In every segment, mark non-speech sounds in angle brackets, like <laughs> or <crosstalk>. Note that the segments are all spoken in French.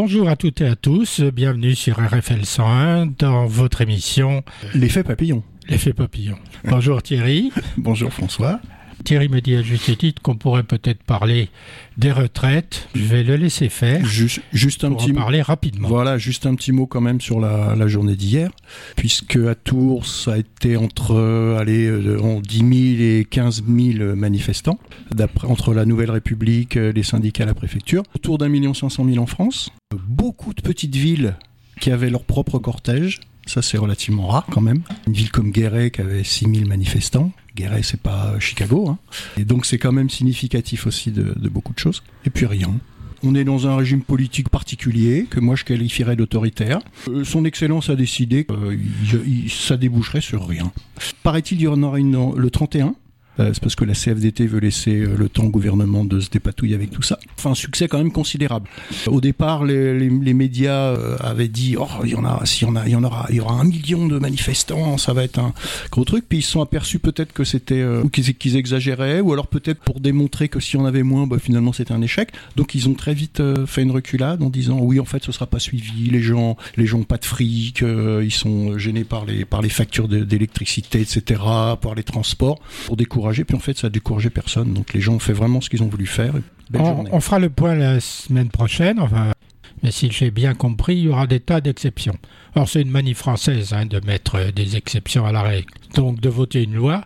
Bonjour à toutes et à tous, bienvenue sur RFL 101 dans votre émission L'effet papillon. L'effet papillon. Bonjour Thierry. <laughs> Bonjour François. Thierry me dit à juste titre qu'on pourrait peut-être parler des retraites. Je vais le laisser faire. Juste, juste un pour petit en parler rapidement. Voilà, juste un petit mot quand même sur la, la journée d'hier, puisque à Tours, ça a été entre euh, allez, euh, 10 000 et 15 000 manifestants, entre la Nouvelle République, euh, les syndicats, la préfecture. Autour d'un million cinq cent mille en France. Beaucoup de petites villes qui avaient leur propre cortège. Ça, c'est relativement rare quand même. Une ville comme Guéret qui avait 6000 manifestants. Guéret, c'est pas Chicago. Hein. Et donc, c'est quand même significatif aussi de, beaucoup de choses. Et puis rien. On est dans un régime politique particulier que moi je qualifierais d'autoritaire. Euh, son Excellence a décidé que euh, ça déboucherait sur rien. Paraît-il, il y en aura une le 31 c'est parce que la CFDT veut laisser le temps au gouvernement de se dépatouiller avec tout ça. Enfin, un succès quand même considérable. Au départ, les, médias avaient dit oh il y en a, s'il y en a, il y en aura, il y aura un million de manifestants, ça va être un gros truc. Puis ils se sont aperçus peut-être que c'était euh, qu'ils qu exagéraient, ou alors peut-être pour démontrer que si on avait moins, bah, finalement c'était un échec. Donc ils ont très vite euh, fait une reculade en disant oui en fait ce sera pas suivi, les gens, les gens pas de fric, euh, ils sont gênés par les par les factures d'électricité, etc., par les transports, pour décourager puis en fait ça a découragé personne. Donc les gens ont fait vraiment ce qu'ils ont voulu faire. On, on, fera le point la semaine prochaine. Enfin, mais si j'ai bien compris, il y aura des tas d'exceptions. Alors c'est une manie française hein, de mettre des exceptions à la règle. Donc de voter une loi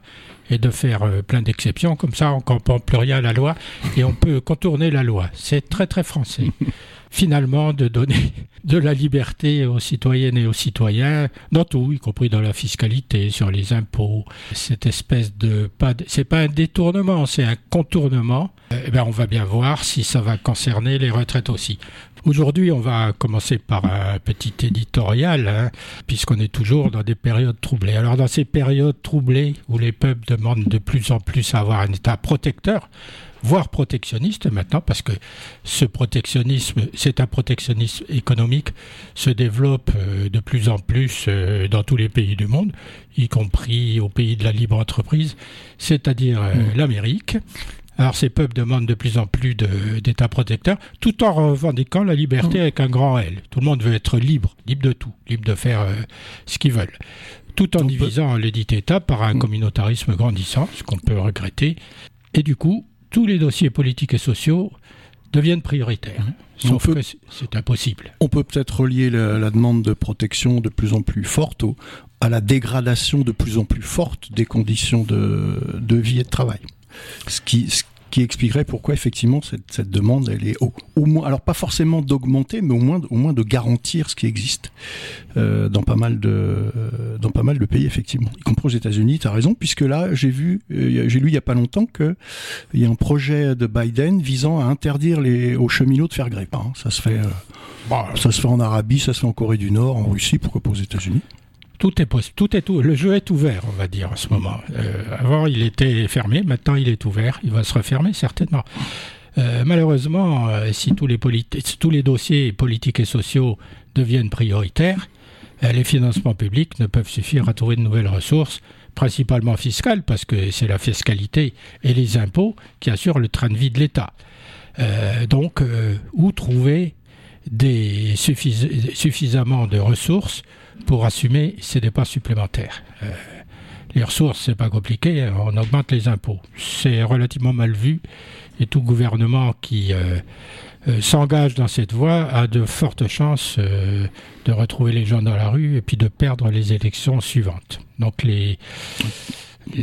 et de faire euh, plein d'exceptions, comme ça on ne comprend plus rien à la loi et on peut contourner la loi. C'est très très français. <laughs> Finalement, de donner de la liberté aux citoyennes et aux citoyens dans tout, y compris dans la fiscalité, sur les impôts. Cette espèce de pas, c'est pas un détournement, c'est un contournement. Eh ben, on va bien voir si ça va concerner les retraites aussi. Aujourd'hui, on va commencer par un petit éditorial, hein, puisqu'on est toujours dans des périodes troublées. Alors, dans ces périodes troublées, où les peuples demandent de plus en plus à avoir un État protecteur, voire protectionniste maintenant, parce que ce protectionnisme, c'est un protectionnisme économique, se développe de plus en plus dans tous les pays du monde, y compris aux pays de la libre entreprise, c'est-à-dire mmh. l'Amérique. Alors ces peuples demandent de plus en plus d'États protecteurs, tout en revendiquant la liberté avec un grand L. Tout le monde veut être libre, libre de tout, libre de faire euh, ce qu'ils veulent. Tout en divisant les dix États par un communautarisme grandissant, ce qu'on peut regretter. Et du coup, tous les dossiers politiques et sociaux deviennent prioritaires. Sauf peut, que c'est impossible. On peut peut-être relier la, la, demande de protection de plus en plus forte au, à la dégradation de plus en plus forte des conditions de, de vie et de travail. Ce qui, ce qui expliquerait pourquoi effectivement cette, cette demande elle est au, au, moins alors pas forcément d'augmenter mais au moins au moins de garantir ce qui existe euh, dans pas mal de dans pas mal de pays effectivement. Y compris aux États-Unis tu as raison puisque là j'ai vu euh, j'ai lu il y a pas longtemps que il y a un projet de Biden visant à interdire les aux cheminots de faire grève hein. ça se fait euh, bah, ça se fait en Arabie ça se fait en Corée du Nord en Russie pourquoi pas aux États-Unis tout est tout le jeu est ouvert, on va dire en ce moment. Euh, avant, il était fermé, maintenant il est ouvert, il va se refermer certainement. Euh, malheureusement, euh, si tous les, si tous les dossiers politiques et sociaux deviennent prioritaires, les financements publics ne peuvent suffire à trouver de nouvelles ressources, principalement fiscales, parce que c'est la fiscalité et les impôts qui assurent le train de vie de l'État. Donc, où trouver des suffis suffisamment de ressources pour assumer ces dépenses supplémentaires. Euh, les ressources, c'est pas compliqué, on augmente les impôts. C'est relativement mal vu et tout gouvernement qui euh, euh, s'engage dans cette voie a de fortes chances euh, de retrouver les gens dans la rue et puis de perdre les élections suivantes. Donc les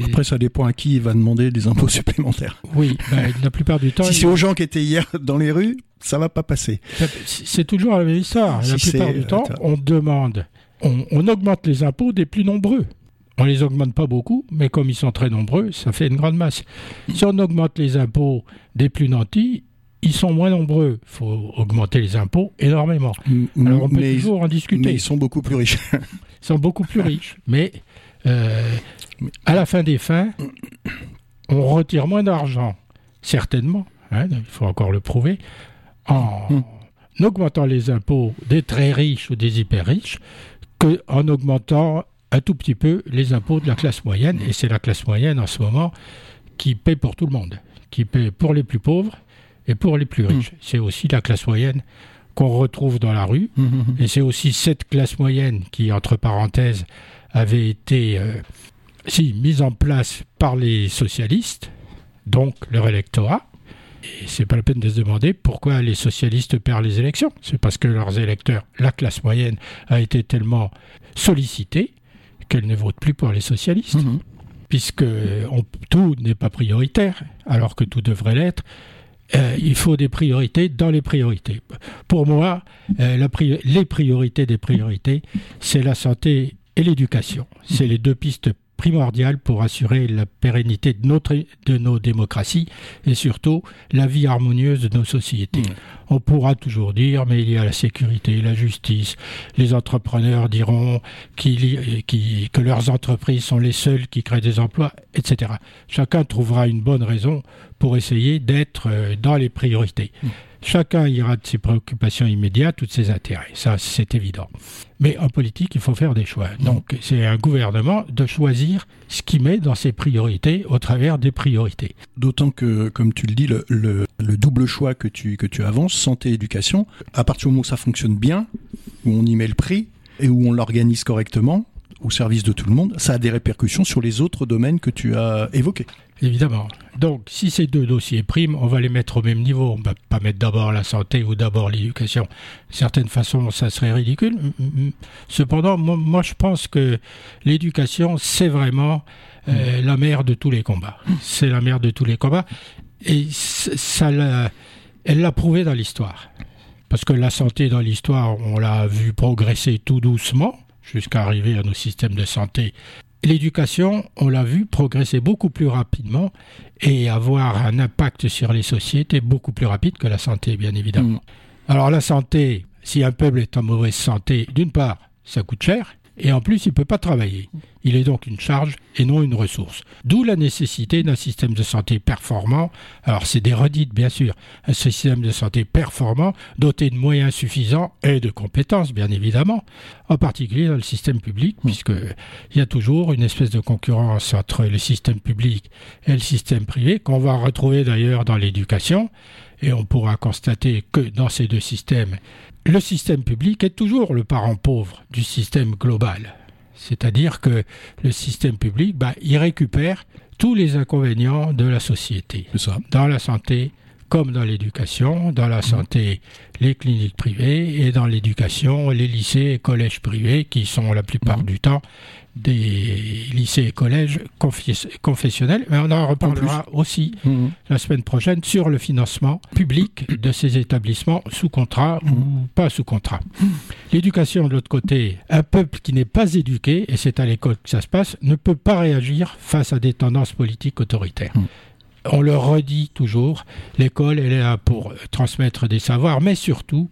après, ça dépend à qui il va demander des impôts supplémentaires. Oui, ben, la plupart du temps. si c'est aux gens qui étaient hier dans les rues, ça va pas passer. C'est toujours la même histoire. Si la plupart du temps, on demande on, on, augmente les impôts des plus nombreux. On les augmente pas beaucoup, mais comme ils sont très nombreux, ça fait une grande masse. Si on augmente les impôts des plus nantis, ils sont moins nombreux. Il faut augmenter les impôts énormément. Alors on peut mais toujours en discuter. Mais ils sont beaucoup plus riches. <laughs> ils sont beaucoup plus riches. Mais euh, à la fin des fins, on retire moins d'argent, certainement. Hein, il faut encore le prouver. En augmentant les impôts des très riches ou des hyper riches, qu'en augmentant un tout petit peu les impôts de la classe moyenne. Et c'est la classe moyenne en ce moment qui paie pour tout le monde, qui paie pour les plus pauvres et pour les plus riches. Mmh. C'est aussi la classe moyenne qu'on retrouve dans la rue. Et c'est aussi cette classe moyenne qui, entre parenthèses, avait été euh, si, mise en place par les socialistes, donc leur électorat. Et c'est pas la peine de se demander pourquoi les socialistes perdent les élections. C'est parce que leurs électeurs, la classe moyenne, a été tellement sollicitée qu'elle ne vote plus pour les socialistes. Mhm. Puisque on- tout n'est pas prioritaire, alors que tout devrait l'être. Euh, il faut des priorités dans les priorités. Pour moi, euh, la les priorités des priorités, c'est la santé et l'éducation. C'est les deux pistes primordiales pour assurer la pérennité de, notre, de nos démocraties et surtout la vie harmonieuse de nos sociétés. Mmh. On pourra toujours dire, mais il y a la sécurité, la justice. Les entrepreneurs diront que leurs entreprises sont les seules qui créent des emplois, etc. Chacun trouvera une bonne raison pour essayer d'être euh, dans les priorités. Chacun ira de ses préoccupations immédiates ou de ses intérêts. Ça, c'est évident. Mais en politique, il faut faire des choix. Donc, c'est un gouvernement de choisir ce qu'il met dans ses priorités au travers des priorités. D'autant que, comme tu le dis, le, le- le double choix que tu, que tu avances, santé, éducation, à partir du moment où ça fonctionne bien, où on y met le prix et où on l'organise correctement, au service de tout le monde, ça a des répercussions sur les autres domaines que tu as évoqués. Évidemment. Donc, si ces deux dossiers priment, on va les mettre au même niveau. On ne va pas mettre d'abord la santé ou d'abord l'éducation. De certaine façon, ça serait ridicule. Cependant, moi, moi, je pense que l'éducation, c'est vraiment euh, la mère de tous les combats. C'est la mère de tous les combats. Et ça l'a- elle l'a prouvé dans l'histoire. Parce que la santé dans l'histoire, on l'a vu progresser tout doucement jusqu'à arriver à nos systèmes de santé L'éducation, on l'a vu, progresser beaucoup plus rapidement et avoir un impact sur les sociétés beaucoup plus rapide que la santé, bien évidemment. Mm. Alors la santé, si un peuple est en mauvaise santé, d'une part, ça coûte cher, et en plus, il ne peut pas travailler. Il est donc une charge et non une ressource. D'où la nécessité d'un système de santé performant. Alors c'est des redites, bien sûr. Un système de santé performant, doté de moyens suffisants et de compétences, bien évidemment. En particulier dans le système public, puisque il y a toujours une espèce de concurrence entre le système public et le système privé, qu'on va retrouver d'ailleurs dans l'éducation. Et on pourra constater que dans ces deux systèmes, le système public est toujours le parent pauvre du système global. C'est-à-dire que le système public, bah, il récupère tous les inconvénients de la société, ça. dans la santé comme dans l'éducation, dans la santé les cliniques privées et dans l'éducation les lycées et collèges privés qui sont la plupart Mhm. du temps des lycées et collèges confessionnels. Mais on en reparlera aussi Mhm. la semaine prochaine sur le financement public de ces établissements sous contrat ou pas sous contrat. L'éducation, de l'autre côté, un peuple qui n'est pas éduqué, et c'est à l'école que ça se passe, ne peut pas réagir face à des tendances politiques autoritaires. Mm. On le redit toujours, l'école, elle est là pour transmettre des savoirs, mais surtout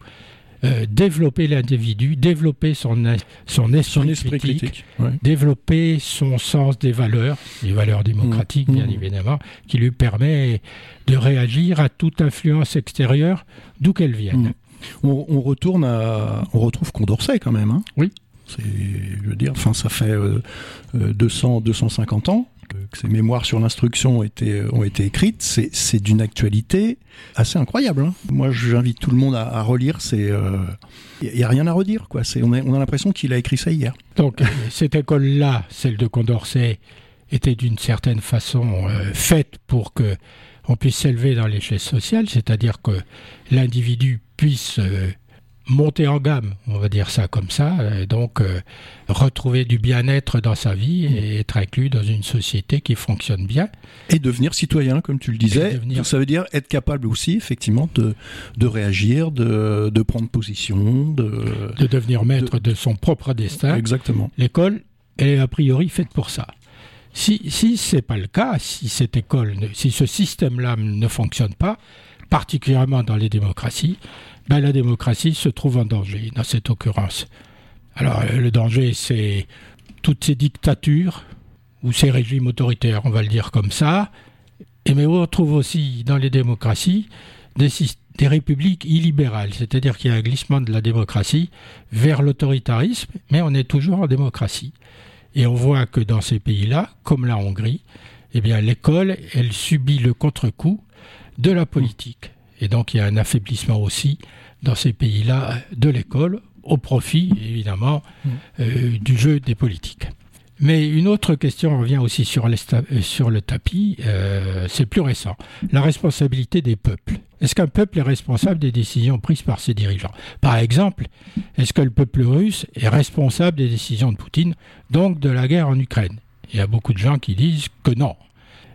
euh, développer l'individu, développer son, es- son esprit, Son esprit critique, critique. ouais. développer son sens des valeurs, les valeurs démocratiques Mmh. bien Mmh. évidemment, qui lui permet de réagir à toute influence extérieure, d'où qu'elle vienne. Mm. On, on retourne à, on retrouve Condorcet quand même. Hein Oui. C'est, je veux dire, enfin, ça fait euh, euh, 200, 250 ans que, ces mémoires sur l'instruction ont été, ont été écrites. C'est, d'une actualité assez incroyable. hein. Moi, j'invite tout le monde à, relire. C'est, il n'y a rien à redire, quoi. C'est, on a, on a l'impression qu'il a écrit ça hier. Donc euh, cette école-là, celle de Condorcet, était d'une certaine façon euh, faite pour que on puisse s'élever dans l'échelle sociale, c'est-à-dire que l'individu puisse euh, monter en gamme, on va dire ça comme ça, et donc euh, retrouver du bien-être dans sa vie et être inclus dans une société qui fonctionne bien. Et devenir citoyen, comme tu le disais. Devenir- Ça veut dire être capable aussi, effectivement, de, de réagir, de, de prendre position, de. de devenir maître de son propre destin. Exactement. L'école, elle est a priori faite pour ça. Si, si ce n'est pas le cas, si cette école, si ce système-là ne fonctionne pas, particulièrement dans les démocraties, ben la démocratie se trouve en danger dans cette occurrence. Alors euh, le danger, c'est toutes ces dictatures ou ces régimes autoritaires, on va le dire comme ça. Et mais on retrouve aussi dans les démocraties des, des républiques illibérales, c'est-à-dire qu'il y a un glissement de la démocratie vers l'autoritarisme, mais on est toujours en démocratie. Et on voit que dans ces pays-là, comme la Hongrie, eh bien l'école, elle subit le contre-coup de la politique. Et donc il y a un affaiblissement aussi dans ces pays-là de l'école, au profit évidemment mmh. euh, du jeu des politiques. Mais une autre question revient aussi sur, sur le tapis, euh, c'est plus récent, la responsabilité des peuples. Est-ce qu'un peuple est responsable des décisions prises par ses dirigeants? Par exemple, est-ce que le peuple russe est responsable des décisions de Poutine, donc de la guerre en Ukraine? Il y a beaucoup de gens qui disent que non.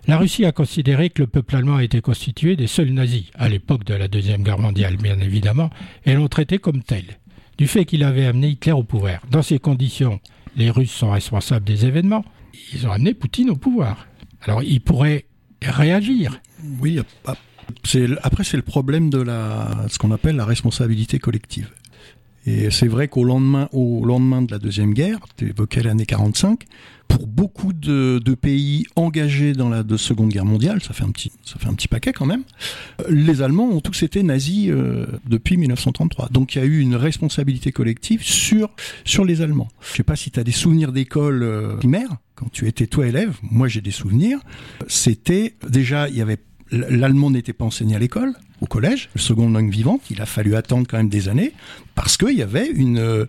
La Russie a considéré que le peuple allemand été constitué des seuls nazis, à l'époque de la Deuxième Guerre mondiale bien évidemment, et l'ont traité comme tel, du fait qu'il avait amené Hitler au pouvoir. Dans ces conditions, les Russes sont responsables des événements. Ils ont amené Poutine au pouvoir. Alors ils pourraient réagir. Oui, après c'est le problème de ce qu'on appelle la responsabilité collective. Et c'est vrai qu'au lendemain, au lendemain de la Deuxième Guerre, tu évoquais l'année 45, pour beaucoup de, pays engagés dans la Seconde Guerre mondiale, ça fait, un petit, ça fait un petit paquet quand même, les Allemands ont tous été nazis euh, depuis 1933. Donc il y a eu une responsabilité collective sur, sur les Allemands. Je sais pas si tu as des souvenirs d'école euh, primaire, quand tu étais toi élève, moi j'ai des souvenirs, c'était déjà, il y avait l'allemand n'était pas enseigné à l'école, au collège, le seconde langue vivante, il a fallu attendre quand même des années, parce qu'il y avait une, euh,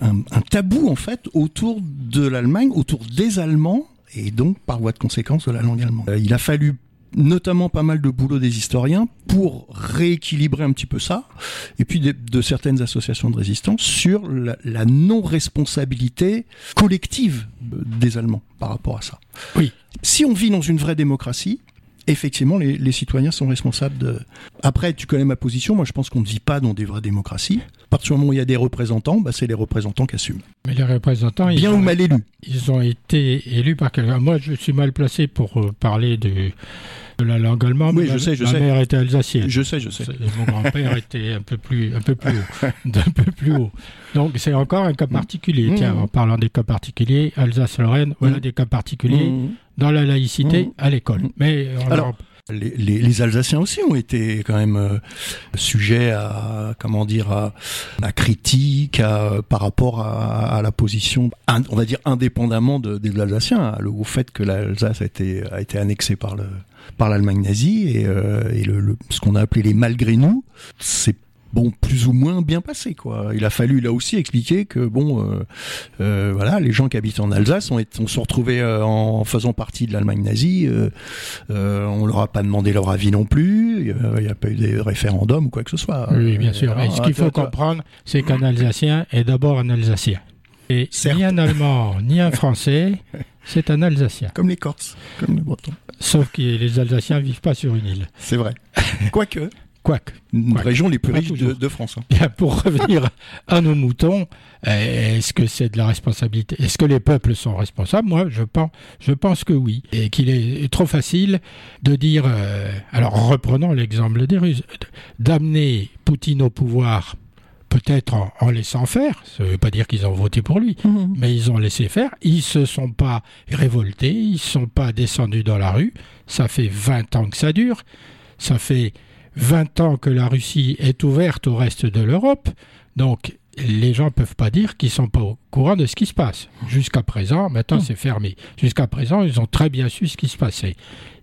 un, tabou en fait autour de l'Allemagne, autour des Allemands, et donc par voie de conséquence de la langue allemande. Euh, il a fallu notamment pas mal de boulot des historiens pour rééquilibrer un petit peu ça, et puis de, certaines associations de résistance sur la non-responsabilité collective des Allemands par rapport à ça. Oui. Si on vit dans une vraie démocratie, effectivement, les, citoyens sont responsables de. Après, tu connais ma position. Moi, je pense qu'on ne vit pas dans des vraies démocraties. À partir du moment où il y a des représentants, bah, c'est les représentants qui assument. Mais les représentants, bien ou mal élus. Ils ont été élus par quelqu'un. Moi, je suis mal placé pour euh, parler de, la langue allemande. Oui, je sais, je ma mère était alsacienne. Je sais, je sais. mon grand-père était un peu plus, un peu plus haut, <laughs> un peu plus haut. Donc, c'est encore un cas particulier. Mmh. Tiens, en parlant des cas particuliers, Alsace-Lorraine, voilà mmh. des cas particuliers. Mmh dans la laïcité mmh. à l'école. Mais Alors, les, Alsaciens aussi ont été quand même euh, sujets à comment dire à, à critique par rapport à, la position on va dire indépendamment des Alsaciens au fait que l'Alsace a été a été annexée par le par l'Allemagne nazie et, euh, et le, ce qu'on a appelé les malgré nous c'est bon, plus ou moins bien passé, quoi. Il a fallu là aussi expliquer que bon, euh, euh, voilà, les gens qui habitent en Alsace ont, on se retrouvés euh, en faisant partie de l'Allemagne nazie. on leur a pas demandé leur avis non plus. Il n'y a pas eu de référendum ou quoi que ce soit. Oui, bien sûr. Mais ce qu'il faut comprendre, c'est qu'un Alsacien est d'abord un Alsacien. Et ni un Allemand, ni un Français, c'est un Alsacien. Comme les Corses, comme les Bretons. Sauf que les Alsaciens vivent pas sur une île. C'est vrai. <laughs> Quoique. Quoique. Une région les plus riches de, France. Hein. Pour <laughs> revenir à nos moutons, eh, est-ce que c'est de la responsabilité Est-ce que les peuples sont responsables? Moi, je pense, je pense que oui. Et qu'il est trop facile de dire, euh, alors reprenons l'exemple des Russes, d'amener Poutine au pouvoir peut-être en, laissant faire, ça ne veut pas dire qu'ils ont voté pour lui, mhm. mais ils ont laissé faire, ils se sont pas révoltés, ils ne sont pas descendus dans la rue, ça fait 20 ans que ça dure, ça fait 20 ans que la Russie est ouverte au reste de l'Europe, donc les gens ne peuvent pas dire qu'ils ne sont pas au courant de ce qui se passe. Jusqu'à présent, maintenant hmm. c'est fermé. Jusqu'à présent, ils ont très bien su ce qui se passait.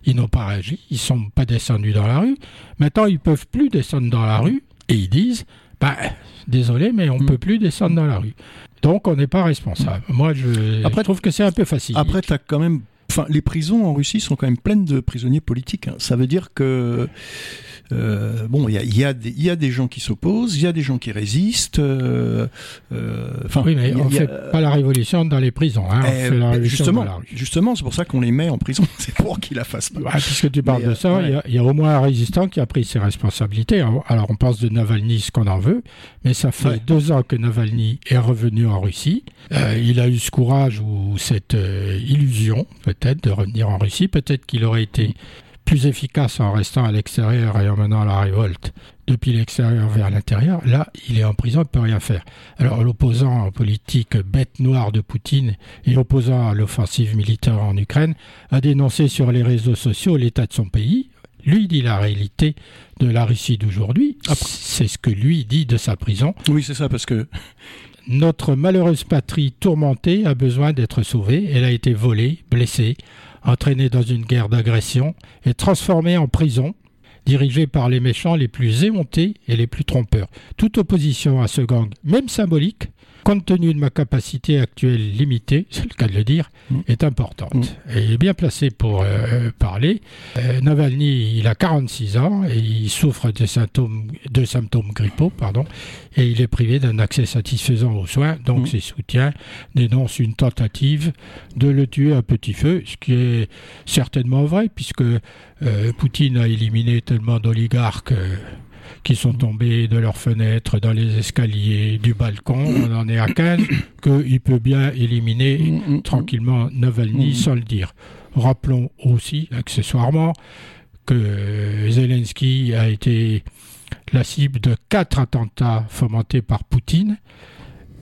Ils n'ont pas réagi, ils ne sont pas descendus dans la rue. Maintenant, ils ne peuvent plus descendre dans la rue et ils disent bah, désolé, mais on ne hmm. peut plus descendre dans la rue. Donc, on n'est pas responsable. Moi, je, après, trouve que c'est un peu facile. Après, tu as quand même. Enfin, les prisons en Russie sont quand même pleines de prisonniers politiques. Hein. Ça veut dire que euh, bon, il y a, y, a y a, des gens qui s'opposent, il y a des gens qui résistent. Euh, euh oui, mais on ne fait pas la révolution dans les prisons. Hein, eh, justement, justement, c'est pour ça qu'on les met en prison. <laughs> c'est pour qu'ils la fassent pas. puisque tu parles de ça, il y, a au moins un résistant qui a pris ses responsabilités. Alors, on pense de Navalny ce qu'on en veut, mais ça fait deux ans que Navalny est revenu en Russie. Euh, il a eu ce courage ou cette illusion, peut-être, de revenir en Russie. Peut-être qu'il aurait été plus efficace en restant à l'extérieur et en menant la révolte depuis l'extérieur vers l'intérieur, là, il est en prison, il ne peut rien faire. Alors, l'opposant politique bête noire de Poutine et opposant à l'offensive militaire en Ukraine a dénoncé sur les réseaux sociaux l'état de son pays. Lui dit la réalité de la Russie d'aujourd'hui. C'est ce que lui dit de sa prison. Oui, c'est ça, parce que notre malheureuse patrie tourmentée a besoin d'être sauvée. Elle a été volée, blessée, entraînée dans une guerre d'agression et transformée en prison. dirigé par les méchants les plus éhontés et les plus trompeurs. Toute opposition à ce gang, même symbolique, compte tenu de ma capacité actuelle limitée, <laughs> c'est le cas de le dire, mm. est importante. Mm. Et il est bien placé pour euh, parler. Euh, Navalny, il a 46 ans et il souffre de symptômes, de symptômes grippaux, pardon, et il est privé d'un accès satisfaisant aux soins. Donc mm. ses soutiens dénoncent une tentative de le tuer à petit feu, ce qui est certainement vrai, puisque euh, Poutine a éliminé tellement d'oligarques qui sont tombés de leurs fenêtres, dans les escaliers, du balcon, on en est à 15, qu'il peut bien éliminer tranquillement Navalny sans le dire. Rappelons aussi, accessoirement, que Zelensky a été la cible de quatre attentats fomentés par Poutine.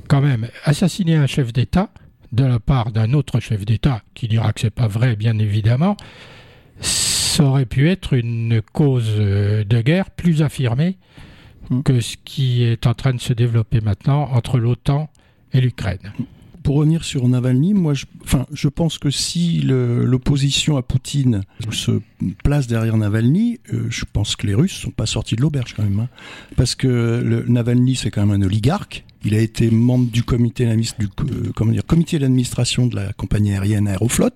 Quand même, assassiner un chef d'État de la part d'un autre chef d'État, qui dira que c'est pas vrai, bien évidemment, ça aurait pu être une cause euh, de guerre plus affirmée hmm. que ce qui est en train de se développer maintenant entre l'OTAN et l'Ukraine. Pour revenir sur Navalny, moi, je, enfin, je pense que si l'opposition à Poutine se place derrière Navalny, euh, je pense que les Russes sont pas sortis de l'auberge quand même, hein. parce que le, Navalny c'est quand même un oligarque il a été membre du comité, euh, d'administration de la compagnie aérienne Aeroflot.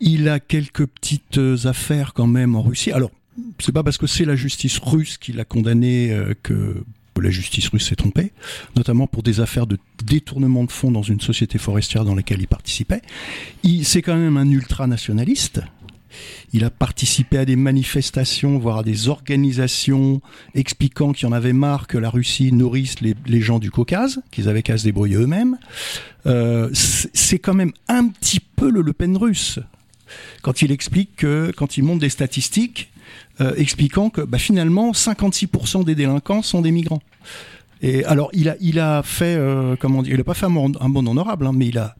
Il a quelques petites euh, affaires quand même en Russie. Alors, c'est pas parce que c'est la justice russe qui l'a condamné euh, que la justice russe s'est trompée, notamment pour des affaires de détournement de fonds dans une société forestière dans laquelle il participait. C'est quand même un ultranationaliste, il a participé à des manifestations, voire à des organisations expliquant qu'il en avait marre que la Russie nourrisse les, gens du Caucase, qu'ils avaient qu'à se débrouiller eux-mêmes. Euh, c'est quand même un petit peu le Le Pen russe. Quand il explique que, quand il montre des statistiques, euh, expliquant que bah, finalement 56% des délinquants sont des migrants. Et alors il a, a fait, euh, comment dire, il n'a pas fait un, bon honorable, hein, mais il a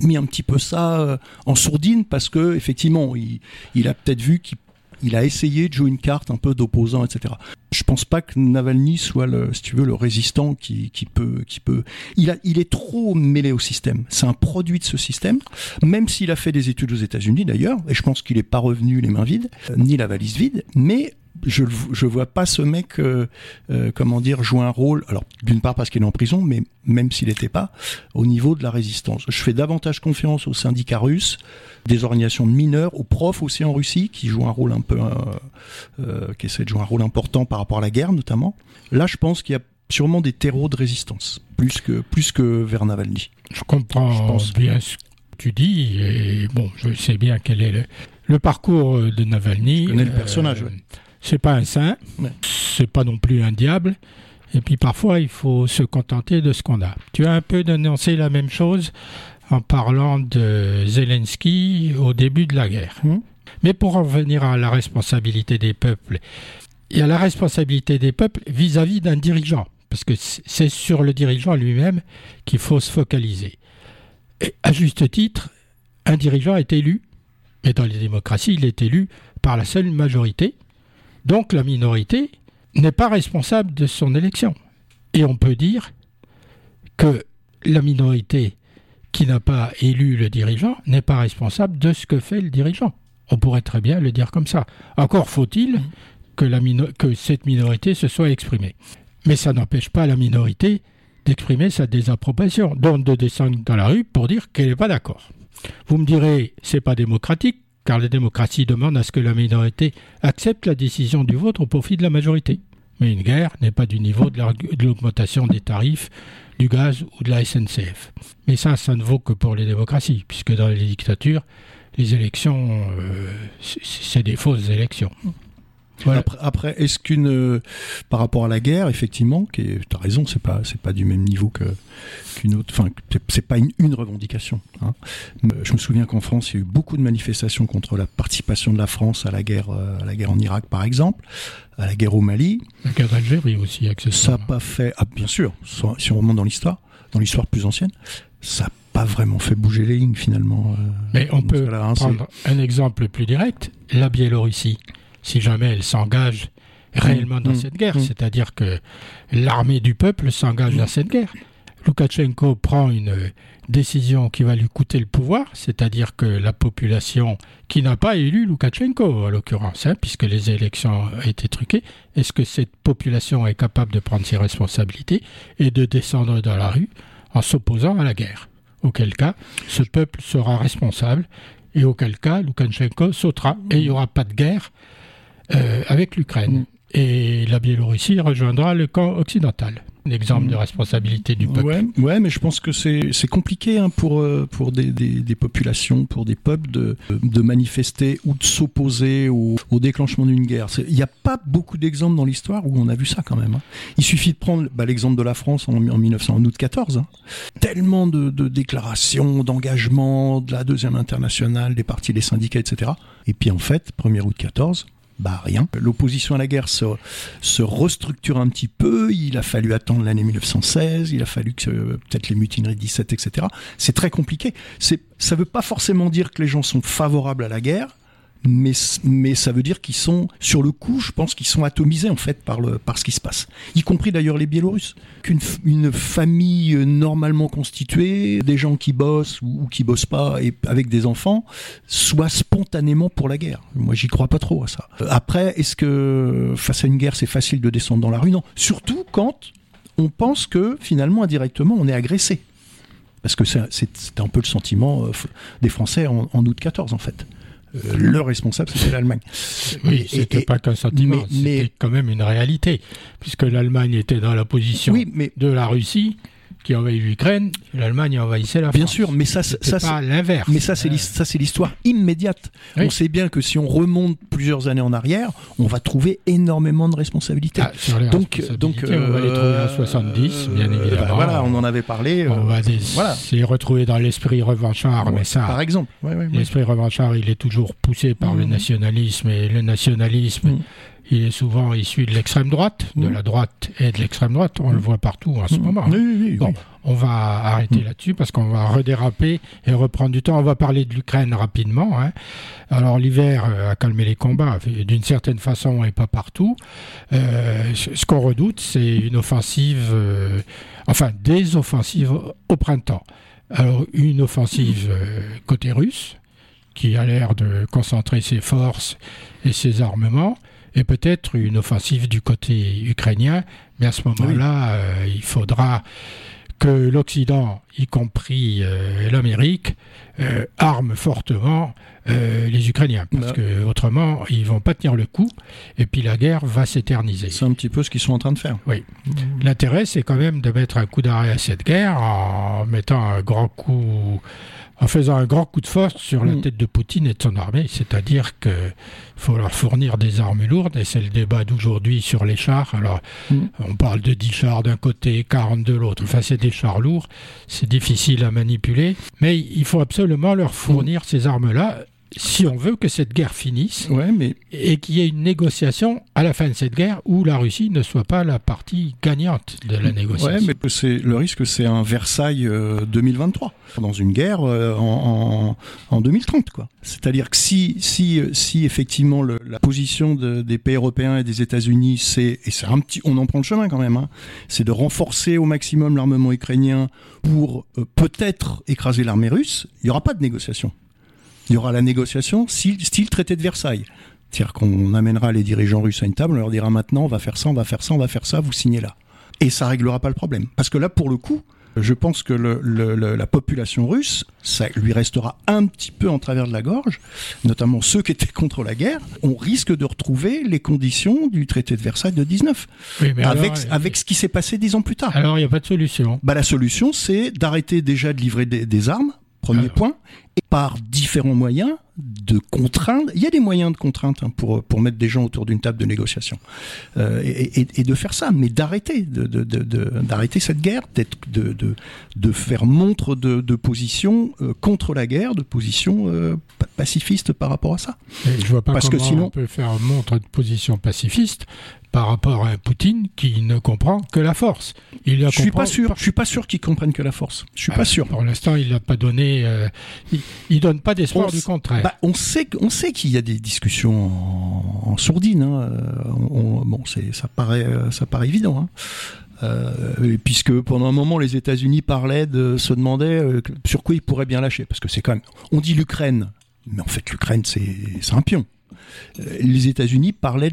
mis un petit peu ça euh, en sourdine parce que effectivement il, a peut-être vu qu'il a essayé de jouer une carte un peu d'opposant, etc. Je pense pas que Navalny soit le, si tu veux, le résistant qui, peut, qui peut. Il a, il est trop mêlé au système. C'est un produit de ce système. Même s'il a fait des études aux États-Unis d'ailleurs, et je pense qu'il n'est pas revenu les mains vides, ni la valise vide, mais je je vois pas ce mec euh, euh, comment dire jouer un rôle alors d'une part parce qu'il est en prison mais même s'il n'était pas au niveau de la résistance je fais davantage confiance aux syndicats russes des organisations de mineurs aux profs aussi en Russie qui jouent un rôle un peu euh, qui essaient de jouer un rôle important par rapport à la guerre notamment là je pense qu'il y a sûrement des terreaux de résistance plus que plus que vers Navalny je comprends je pense bien ce que tu dis et bon je sais bien quel est le, parcours de Navalny. Je connais le personnage. C'est pas un saint, c'est pas non plus un diable. Et puis parfois, il faut se contenter de ce qu'on a. Tu as un peu dénoncé la même chose en parlant de Zelensky au début de la guerre. Hmm. Mais pour en revenir à la responsabilité des peuples, il y a la responsabilité des peuples vis-à-vis d'un dirigeant, parce que c'est sur le dirigeant lui-même qu'il faut se focaliser. Et à juste titre, un dirigeant est élu, et dans les démocraties, il est élu par la seule majorité, donc la minorité n'est pas responsable de son élection. Et on peut dire que la minorité qui n'a pas élu le dirigeant n'est pas responsable de ce que fait le dirigeant. On pourrait très bien le dire comme ça. Encore faut-il que, que cette minorité se soit exprimée. Mais ça n'empêche pas la minorité d'exprimer sa désapprobation, donc de descendre dans la rue pour dire qu'elle n'est pas d'accord. Vous me direz, c'est pas démocratique, car la démocratie demande à ce que la minorité accepte la décision du vote au profit de la majorité. Mais une guerre n'est pas du niveau de l'augmentation des tarifs du gaz ou de la SNCF. Mais ça, ça ne vaut que pour les démocraties, puisque dans les dictatures, les élections, euh, c'est des fausses élections. Après, est-ce qu'une, euh, par rapport à la guerre, effectivement, qui tu as raison, c'est pas, c'est pas du même niveau que qu'une autre, enfin, c'est pas une, revendication. Hein. Je me souviens qu'en France, il y a eu beaucoup de manifestations contre la participation de la France à la guerre, euh, à la guerre en Irak, par exemple, à la guerre au Mali. La guerre d'Algérie aussi, Ça n'a pas fait, ah, bien sûr, si on remonte dans l'histoire, dans l'histoire plus ancienne, ça n'a pas vraiment fait bouger les lignes finalement. Euh, Mais on peut hein, prendre un exemple plus direct, la Biélorussie si jamais elle s'engage réellement dans mmh. cette guerre. Mmh. C'est-à-dire que l'armée du peuple s'engage dans cette guerre. Loukachenko prend une décision qui va lui coûter le pouvoir, c'est-à-dire que la population qui n'a pas élu Loukachenko, en l'occurrence, hein, puisque les élections ont été truquées, est-ce que cette population est capable de prendre ses responsabilités et de descendre dans la rue en s'opposant à la guerre? Auquel cas, ce peuple sera responsable et auquel cas, Loukachenko sautera et il n'y aura pas de guerre euh, avec l'Ukraine. Mm. Et la Biélorussie rejoindra le camp occidental un exemple de responsabilité du peuple. Ouais, ouais mais je pense que c'est compliqué hein, pour, euh, pour des, des, des, populations, pour des peuples de, de manifester ou de s'opposer au, au, déclenchement d'une guerre. Il n'y a pas beaucoup d'exemples dans l'histoire où on a vu ça quand même. Hein. Il suffit de prendre bah, l'exemple de la France en, en 1900, en août 14. Hein. Tellement de, de déclarations, d'engagements de la deuxième internationale, des partis, des syndicats, etc. Et puis en fait, 1er août 14, bah rien. L'opposition à la guerre se, restructure un petit peu. Il a fallu attendre l'année 1916. Il a fallu que peut-être les mutineries de 17, etc. C'est très compliqué. Ça veut pas forcément dire que les gens sont favorables à la guerre mais, mais ça veut dire qu'ils sont, sur le coup, je pense qu'ils sont atomisés en fait par, le, par ce qui se passe. Y compris d'ailleurs les Biélorusses. Qu'une une famille euh, normalement constituée, des gens qui bossent ou, qui bossent pas, et avec des enfants, soit spontanément pour la guerre. Moi, j'y crois pas trop à ça. Euh, après, est-ce que face à une guerre, c'est facile de descendre dans la rue? Non. Surtout quand on pense que finalement, indirectement, on est agressé. Parce que c'est un peu le sentiment euh, des Français en, en août 14, en fait. Euh, le responsable, c'était l'Allemagne. Oui, c'était pas qu'un sentiment, c'était quand même une réalité, puisque l'Allemagne était dans la position de la Russie qui envahit l'Ukraine, l'Allemagne envahissait la France. Bien sûr, mais ça, ça c'est l'inverse. Mais ça, c'est ça, c'est l'histoire immédiate. On sait bien que si on remonte plusieurs années en arrière, on va trouver énormément de responsabilités. Ah, donc, donc, on va les trouver en 70, euh, bien évidemment. Bah, voilà, on en avait parlé. On va les, voilà. les retrouver dans l'esprit revanchard, mais ça. Par exemple. l'esprit revanchard, il est toujours poussé par le mmh. nationalisme et le nationalisme. Mmh il est souvent issu de l'extrême droite, de la droite et de l'extrême droite. On le voit partout en ce moment. bon, on va arrêter là-dessus parce qu'on va redéraper et reprendre du temps. On va parler de l'Ukraine rapidement. Hein. Alors l'hiver euh, a calmé les combats d'une certaine façon et pas partout. Euh, ce qu'on redoute, c'est une offensive, euh, enfin des offensives au printemps. Alors une offensive côté russe qui a l'air de concentrer ses forces et ses armements et peut-être une offensive du côté ukrainien, mais à ce moment-là, euh, il faudra que l'Occident, y compris euh, l'Amérique, euh, arme fortement les Ukrainiens, parce bah. que autrement ils vont pas tenir le coup, et puis la guerre va s'éterniser. C'est un petit peu ce qu'ils sont en train de faire. Oui. L'intérêt, c'est quand même de mettre un coup d'arrêt à cette guerre en mettant un grand coup en faisant un grand coup de force sur la mm. tête de Poutine et de son armée, c'est-à-dire qu'il faut leur fournir des armes lourdes, et c'est le débat d'aujourd'hui sur les chars. Alors, mm. on parle de 10 chars d'un côté, 40 de l'autre. Enfin, c'est des chars lourds, c'est difficile à manipuler, mais il faut absolument leur fournir ces armes-là si on veut que cette guerre finisse mais... et qu'il y ait une négociation à la fin de cette guerre où la Russie ne soit pas la partie gagnante de la négociation. Oui, mais c'est, le risque, c'est un Versailles 2023, euh, dans une guerre euh, en, en, 2030. Quoi. C'est-à-dire que si, si, si effectivement le, la position de, des pays européens et des États-Unis, c'est, et c'est un petit, on en prend le chemin quand même, hein, c'est de renforcer au maximum l'armement ukrainien pour euh, peut-être écraser l'armée russe, il n'y aura pas de négociation il y aura la négociation style, traité de Versailles. C'est-à-dire qu'on amènera les dirigeants russes à une table, on leur dira maintenant on va faire ça, on va faire ça, on va faire ça, vous signez là. Et ça réglera pas le problème. Parce que là, pour le coup, je pense que la population russe, ça lui restera un petit peu en travers de la gorge, notamment ceux qui étaient contre la guerre, on risque de retrouver les conditions du traité de Versailles de 19, avec, avec ce qui s'est passé dix ans plus tard. Alors il n'y a pas de solution. Bah, la solution, c'est d'arrêter déjà de livrer des armes, Premier point. Par différents moyens de contraindre. Il y a des moyens de contrainte hein, pour, mettre des gens autour d'une table de négociation. Euh, et, de faire ça, mais d'arrêter, cette guerre, de, faire montre de, de position euh, contre la guerre, de position euh, pacifiste par rapport à ça. je vois pas Parce comment que sinon... on peut faire montre de position pacifiste par rapport à un Poutine qui ne comprend que la force. Il je suis pas sûr. Je suis pas sûr qu'il comprenne que la force. Je suis pas ah, sûr. Pour l'instant, il n'a pas donné. Euh, il, donne pas d'espoir du contraire. Bah, on sait, on sait qu'il y a des discussions en, sourdine. Hein. On, bon, c'est, ça paraît, ça paraît évident. Hein. Euh, puisque pendant un moment, les États-Unis parlaient de se demandaient euh, sur quoi ils pourraient bien lâcher, parce que c'est quand même, on dit l'Ukraine, mais en fait l'Ukraine c'est un pion. Euh, les États-Unis parlaient,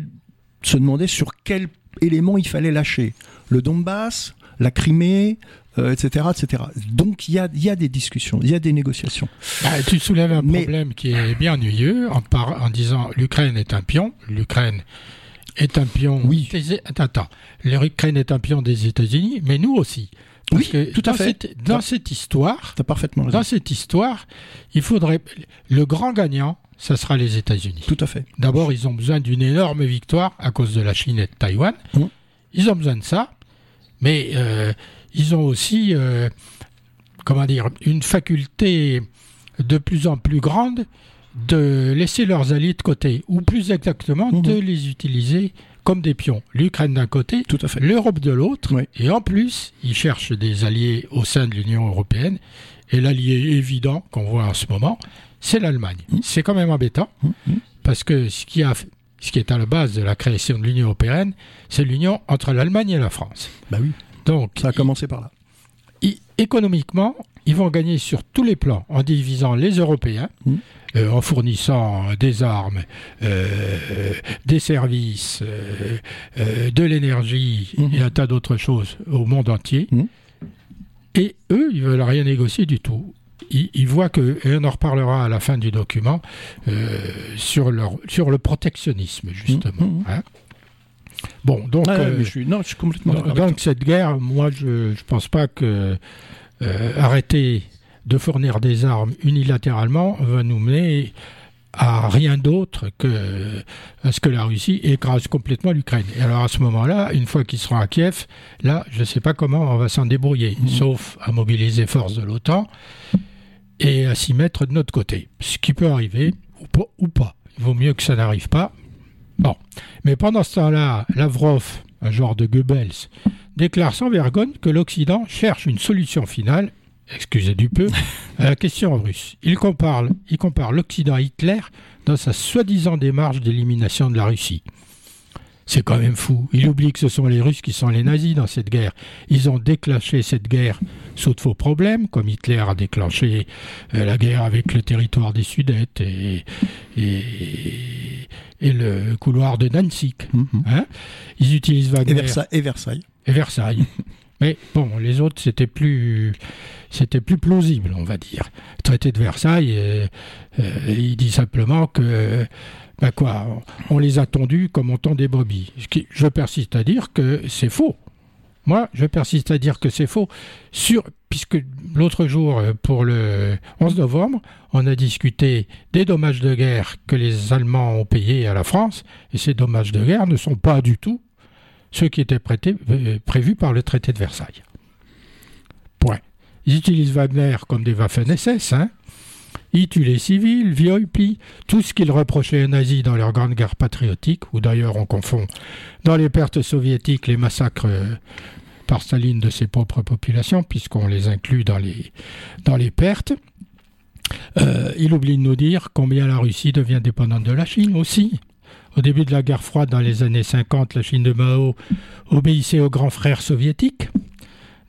se demandaient sur quel élément il fallait lâcher. Le Donbass, la Crimée, etc., etc. Donc il y a, y a, des discussions, il y a des négociations. Bah, tu soulèves un problème qui est bien ennuyeux en, en disant l'Ukraine est un pion, l'Ukraine est un pion. Oui. Attends, attends. L'Ukraine est un pion des États-Unis, mais nous aussi. Parce oui, tout à fait. Cette, dans cette histoire, as parfaitement raison. dans cette histoire, il faudrait le grand gagnant, ça sera les États-Unis. Tout à fait. D'abord, ils ont besoin d'une énorme victoire à cause de la Chine et de Taïwan. Mmh. Ils ont besoin de ça, mais euh, ils ont aussi, euh, comment dire, une faculté de plus en plus grande de laisser leurs alliés de côté, ou plus exactement Mhm. de les utiliser comme des pions. L'Ukraine d'un côté, Tout à fait. l'Europe de l'autre, Oui. et en plus, ils cherchent des alliés au sein de l'Union européenne, et l'allié évident qu'on voit en ce moment, c'est l'Allemagne. Mhm. C'est quand même embêtant, Mhm. parce que ce qui, a, ce qui est à la base de la création de l'Union européenne, c'est l'union entre l'Allemagne et la France. Bah oui, Donc, ça a commencé par là. économiquement, ils vont gagner sur tous les plans en divisant les Européens. Euh, en fournissant des armes, euh, des services, euh, euh, de l'énergie Mhm. et un tas d'autres choses au monde entier. Mm. Et eux, ils veulent rien négocier du tout. Ils, ils voient que, et on en reparlera à la fin du document, euh, sur, leur, sur le protectionnisme, justement. Mhm. hein. Bon, donc... Ah, euh, mais je suis, non, je suis complètement donc, donc cette guerre, moi je ne pense pas que euh, arrêter de fournir des armes unilatéralement va nous mener à rien d'autre que à ce que la Russie écrase complètement l'Ukraine. Et alors à ce moment-là, une fois qu'ils seront à Kiev, là, je ne sais pas comment on va s'en débrouiller, Mhm. sauf à mobiliser forces de l'OTAN et à s'y mettre de notre côté. Ce qui peut arriver ou pas. Ou pas. Il vaut mieux que ça n'arrive pas. Bon. Mais pendant ce temps-là, Lavrov, un genre de Goebbels, déclare sans vergogne que l'Occident cherche une solution finale, excusez du peu, la <laughs> question russe. Il compare, il compare l'Occident à Hitler dans sa soi-disant démarche d'élimination de la Russie. C'est quand même fou. Il oublie que ce sont les Russes qui sont les nazis dans cette guerre. Ils ont déclenché cette guerre sous de faux problèmes, comme Hitler a déclenché euh, la guerre avec le territoire des Sudètes et, et, et le couloir de Danzig. Mhm. Hein? Ils utilisent Et Wagner. Et Versailles. et Versailles. <laughs> Mais bon, les autres, c'était plus, c'était plus plausible, on va dire. Le traité de Versailles, euh, il dit simplement que, ben quoi, on les a tondus comme on tond des brebis. Je persiste à dire que c'est faux. Moi, je persiste à dire que c'est faux. Sur, puisque l'autre jour, pour le 11 novembre, on a discuté des dommages de guerre que les Allemands ont payés à la France, et ces dommages de guerre ne sont pas du tout ceux qui prêtés- euh, prévus par le traité de Versailles. Point. Ils utilisent Wagner comme des Waffen-SS, hein. Ils tuent les civils, violent, tout ce qu'ils reprochaient aux nazis dans leur grande guerre patriotique, où d'ailleurs on confond dans les pertes soviétiques les massacres euh, par Staline de ses propres populations, puisqu'on les inclut dans les, dans les pertes. Euh, il oublie de nous dire combien la Russie devient dépendante de la Chine aussi. Au début de la guerre froide, dans les années 50, la Chine de Mao obéissait aux grands frères soviétiques.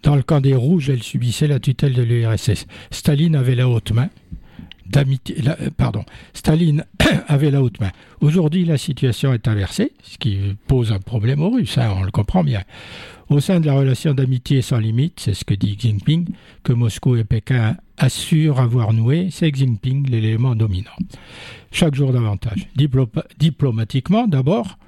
Dans le camp des Rouges, elle subissait la tutelle de l'URSS. Staline avait la haute main. Euh, Staline <coughs> avait la haute main. Aujourd'hui, la situation est inversée, ce qui pose un problème aux Russes, hein, on le comprend bien. Au sein de la relation d'amitié sans limite, c'est ce que dit Xi Jinping, que Moscou et Pékin assurent avoir noué, c'est Xi Jinping l'élément dominant. Chaque jour davantage. Diplo- diplomatiquement, d'abord,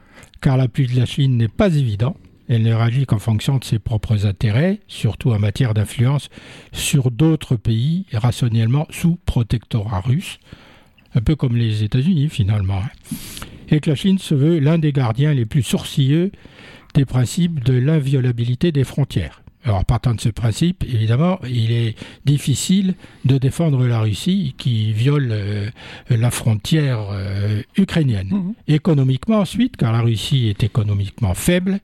car l'appui de la Chine n'est pas évident. Elle ne réagit qu'en fonction de ses propres intérêts, surtout en matière d'influence sur d'autres pays rationnellement sous protectorat russe, un peu comme les États-Unis finalement. hein. Et que la Chine se veut l'un des gardiens les plus sourcilleux des principes de l'inviolabilité des frontières. Alors, partant de ce principe, évidemment, il est difficile de défendre la Russie qui viole euh, la frontière euh, ukrainienne. Mhm. Économiquement ensuite, car la Russie est économiquement faible,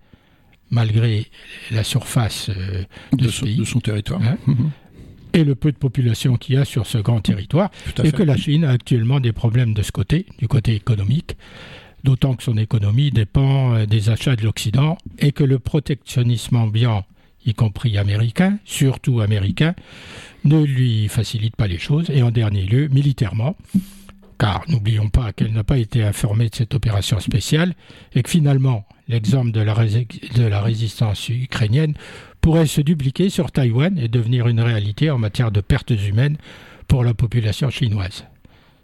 malgré la surface euh, de, de, ce son, pays de son territoire. Hein Mhm. et le peu de population qu'il y a sur ce grand territoire, et fait. que la Chine a actuellement des problèmes de ce côté, du côté économique, d'autant que son économie dépend euh, des achats de l'Occident et que le protectionnisme ambiant y compris américains, surtout américains, ne lui facilitent pas les choses. Et en dernier lieu, militairement, car n'oublions pas qu'elle n'a pas été informée de cette opération spéciale et que finalement l'exemple de, la, résistance ukrainienne pourrait se dupliquer sur Taïwan et devenir une réalité en matière de pertes humaines pour la population chinoise.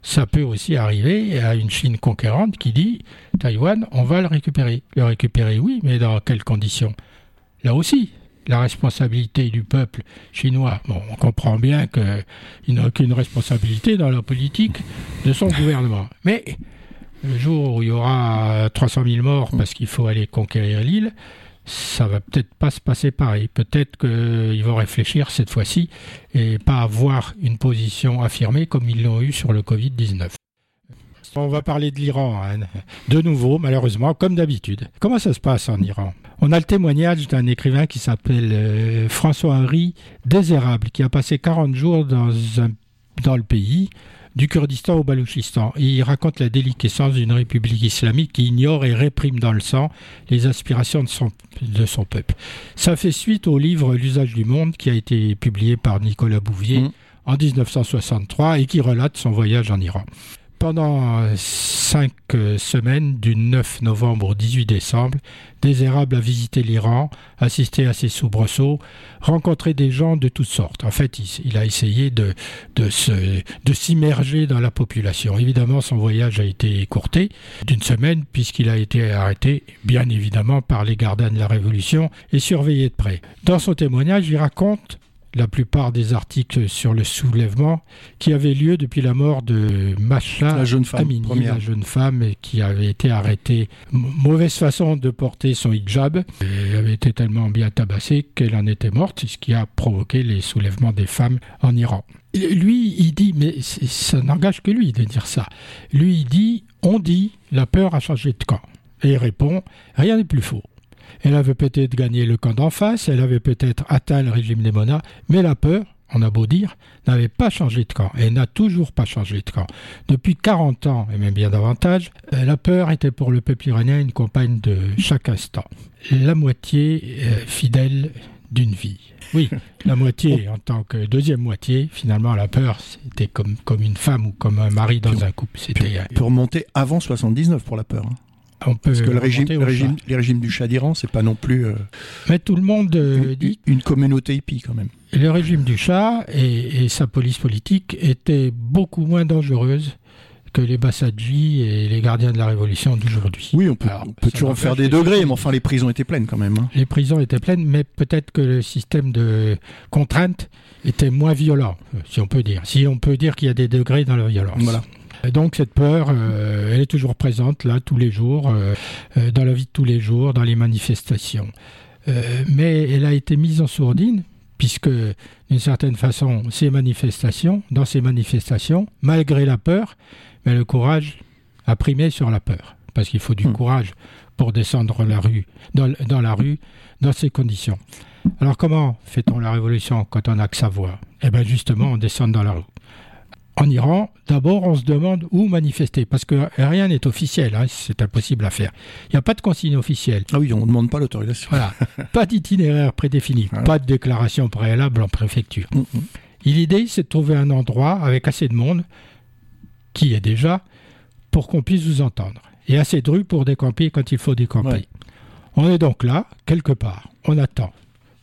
Ça peut aussi arriver à une Chine conquérante qui dit Taïwan, on va le récupérer. Le récupérer, oui, mais dans quelles conditions? Là aussi, la responsabilité du peuple chinois. Bon, on comprend bien qu'il n'a aucune responsabilité dans la politique de son <laughs> gouvernement. Mais le jour où il y aura 300 000 morts parce qu'il faut aller conquérir l'île, ça va peut-être pas se passer pareil. Peut-être qu'ils vont réfléchir cette fois-ci et pas avoir une position affirmée comme ils l'ont eu sur le Covid-19. On va parler de l'Iran, hein. de nouveau, malheureusement, comme d'habitude. Comment ça se passe en Iran? On a le témoignage d'un écrivain qui s'appelle euh, François-Henri Désérable, qui a passé 40 jours dans, dans le pays du Kurdistan au Balouchistan. il raconte la déliquescence d'une république islamique qui ignore et réprime dans le sang les aspirations de son, de son peuple. Ça fait suite au livre L'usage du monde qui a été publié par Nicolas Bouvier mmh. en 1963 et qui relate son voyage en Iran pendant cinq semaines, du 9 novembre au 18 décembre, Désérable a visité l'Iran, assisté à ses soubresauts, rencontré des gens de toutes sortes. En fait, il, a essayé de, de, de s'immerger dans la population. Évidemment, son voyage a été écourté d'une semaine, puisqu'il a été arrêté, bien évidemment, par les gardiens de la Révolution et surveillé de près. Dans son témoignage, il raconte la plupart des articles sur le soulèvement qui avait lieu depuis la mort de Macha la jeune femme, la jeune femme qui avait été arrêtée. mauvaise façon de porter son hijab. Elle avait été tellement bien tabassée qu'elle en était morte, ce qui a provoqué les soulèvements des femmes en Iran. Lui, il dit, mais ça n'engage que lui de dire ça. Lui, il dit, on dit, la peur a changé de camp. Et il répond, rien n'est plus faux. Elle avait peut-être gagné le camp d'en face, elle avait peut-être atteint le régime des Monas, mais la peur, on a beau dire, n'avait pas changé de camp et n'a toujours pas changé de camp. Depuis 40 ans, et même bien davantage, euh, la peur était pour le peuple iranien une compagne de chaque instant. La moitié euh, fidèle d'une vie. Oui, <laughs> la moitié en tant que deuxième moitié, finalement, la peur, c'était comme, comme une femme ou comme un mari dans un couple. C'était pour remonter avant 79 pour la peur. Hein. Parce que le régime, les régimes du Shah d'Iran, c'est pas non plus. Euh, Mais tout le monde euh, dit. Une communauté hippie, quand même. Le régime du Shah et, sa police politique étaient beaucoup moins dangereuses que les Bassadji et les gardiens de la révolution d'aujourd'hui. Oui, on peut, toujours en faire des degrés, mais enfin les prisons étaient pleines quand même. Hein. Les prisons étaient pleines, mais peut-être que le système de contrainte était moins violent, si on peut dire. Si on peut dire qu'il y a des degrés dans la violence. Voilà. Donc cette peur, euh, elle est toujours présente là tous les jours, euh, euh, dans la vie de tous les jours, dans les manifestations. mais elle a été mise en sourdine puisque d'une certaine façon, ces manifestations, dans ces manifestations, malgré la peur, mais le courage a primé sur la peur, parce qu'il faut du hmm. courage pour descendre la rue, dans, dans, la rue, dans ces conditions. Alors comment fait-on la révolution quand on n'a que sa voix? Eh bien justement, on descend dans la rue en Iran, d'abord, on se demande où manifester, parce que rien n'est officiel, hein, c'est impossible à faire. Il n'y a pas de consigne officielle. Ah oui, on ne demande pas l'autorisation. Voilà, <laughs> pas d'itinéraire prédéfini, pas de déclaration préalable en préfecture. Mm. L'idée, c'est de trouver un endroit avec assez de monde, qui est déjà, pour qu'on puisse vous entendre, et assez de rues pour décamper quand il faut décamper. On est donc là, quelque part, on attend.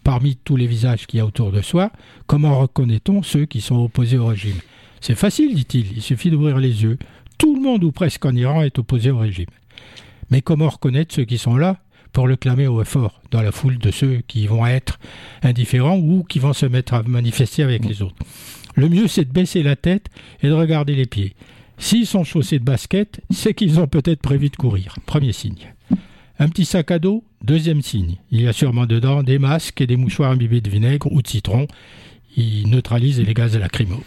Parmi tous les visages qu'il y a autour de soi, comment reconnaît-on ceux qui sont opposés au régime? C'est facile, dit-il, il suffit d'ouvrir les yeux. Tout le monde ou presque en Iran est opposé au régime. Mais comment reconnaître ceux qui sont là pour le clamer au effort dans la foule de ceux qui vont être indifférents ou qui vont se mettre à manifester avec les autres? Le mieux, c'est de baisser la tête et de regarder les pieds. S'ils sont chaussés de basket, c'est qu'ils ont peut-être prévu de courir. Premier signe. Un petit sac à dos, deuxième signe. Il y a sûrement dedans des masques et des mouchoirs imbibés de vinaigre ou de citron. Ils neutralisent les gaz lacrymaux.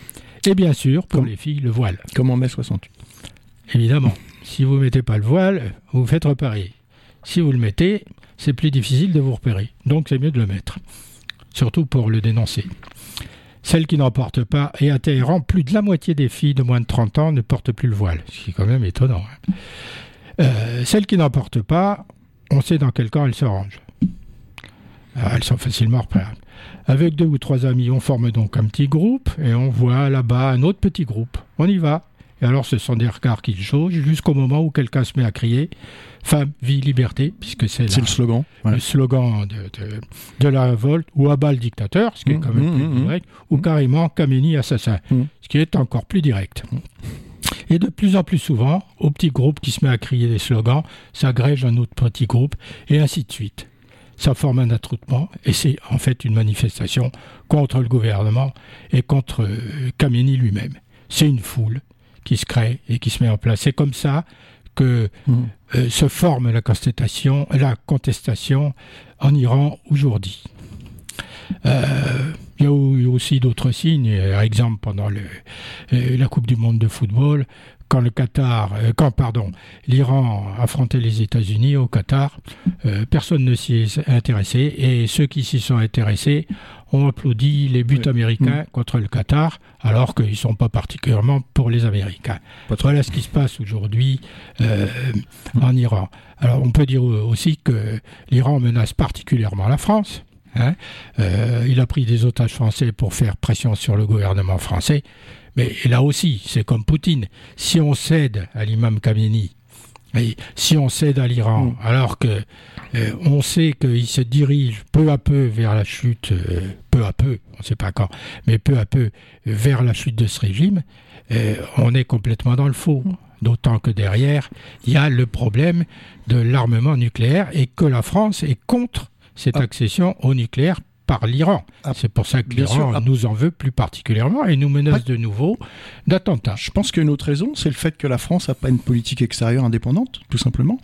Et bien sûr, pour les filles, le voile. Comme en mai 68. Évidemment. Si vous ne mettez pas le voile, vous vous faites repérer. Si vous le mettez, c'est plus difficile de vous repérer. Donc c'est mieux de le mettre. Surtout pour le dénoncer. Celles qui n'en portent pas, et à Téhéran, plus de la moitié des filles de moins de 30 ans ne portent plus le voile. Ce qui est quand même étonnant. Hein. Euh, celles qui n'en portent pas, on sait dans quel camp elles se rangent. Ah, elles sont facilement repérables. Avec deux ou trois amis, on forme donc un petit groupe et on voit là-bas un autre petit groupe. On y va. Et alors, ce sont des regards qui changent jusqu'au moment où quelqu'un se met à crier Femme, vie, liberté, puisque c'est le slogan. Le slogan de, de, la révolte, ou à bas le dictateur, ce qui est quand même mmh, plus mmh, mmh. direct, ou carrément Kameni assassin, ce qui est encore plus direct. Et de plus en plus souvent, au petit groupe qui se met à crier des slogans, s'agrège un autre petit groupe, et ainsi de suite. Ça forme un attroupement, et c'est en fait une manifestation contre le gouvernement et contre Kameni lui-même. C'est une foule qui se crée et qui se met en place. C'est comme ça que mmh. euh, se forme la contestation, la contestation en Iran aujourd'hui. Euh, il y a aussi d'autres signes. Par exemple, pendant le, euh, la Coupe du Monde de football, quand le Qatar, quand pardon, l'Iran affrontait les États-Unis au Qatar, personne ne s'y est intéressé et ceux qui s'y sont intéressés ont applaudi les buts américains mm. contre le Qatar, alors qu'ils ne sont pas particulièrement pour les Américains. Voilà ce qui se passe aujourd'hui euh, en Iran. Alors on peut dire aussi que l'Iran menace particulièrement la France. Hein. Euh, il a pris des otages français pour faire pression sur le gouvernement français. Mais là aussi, c'est comme Poutine. Si on cède à l'imam Khamenei, et si on cède à l'Iran, mm. alors que euh, on sait qu'il se dirige peu à peu vers la chute, euh, peu à peu, on ne sait pas quand, mais peu à peu vers la chute de ce régime, euh, on est complètement dans le faux. D'autant que derrière, il y a le problème de l'armement nucléaire et que la France est contre cette ah. accession au nucléaire par l'Iran. Ah. C'est pour ça que l'Iran ah. nous en veut plus particulièrement et nous menace de nouveau d'attentats. Je pense qu'une autre raison, c'est le fait que la France n'a pas une politique extérieure indépendante, tout simplement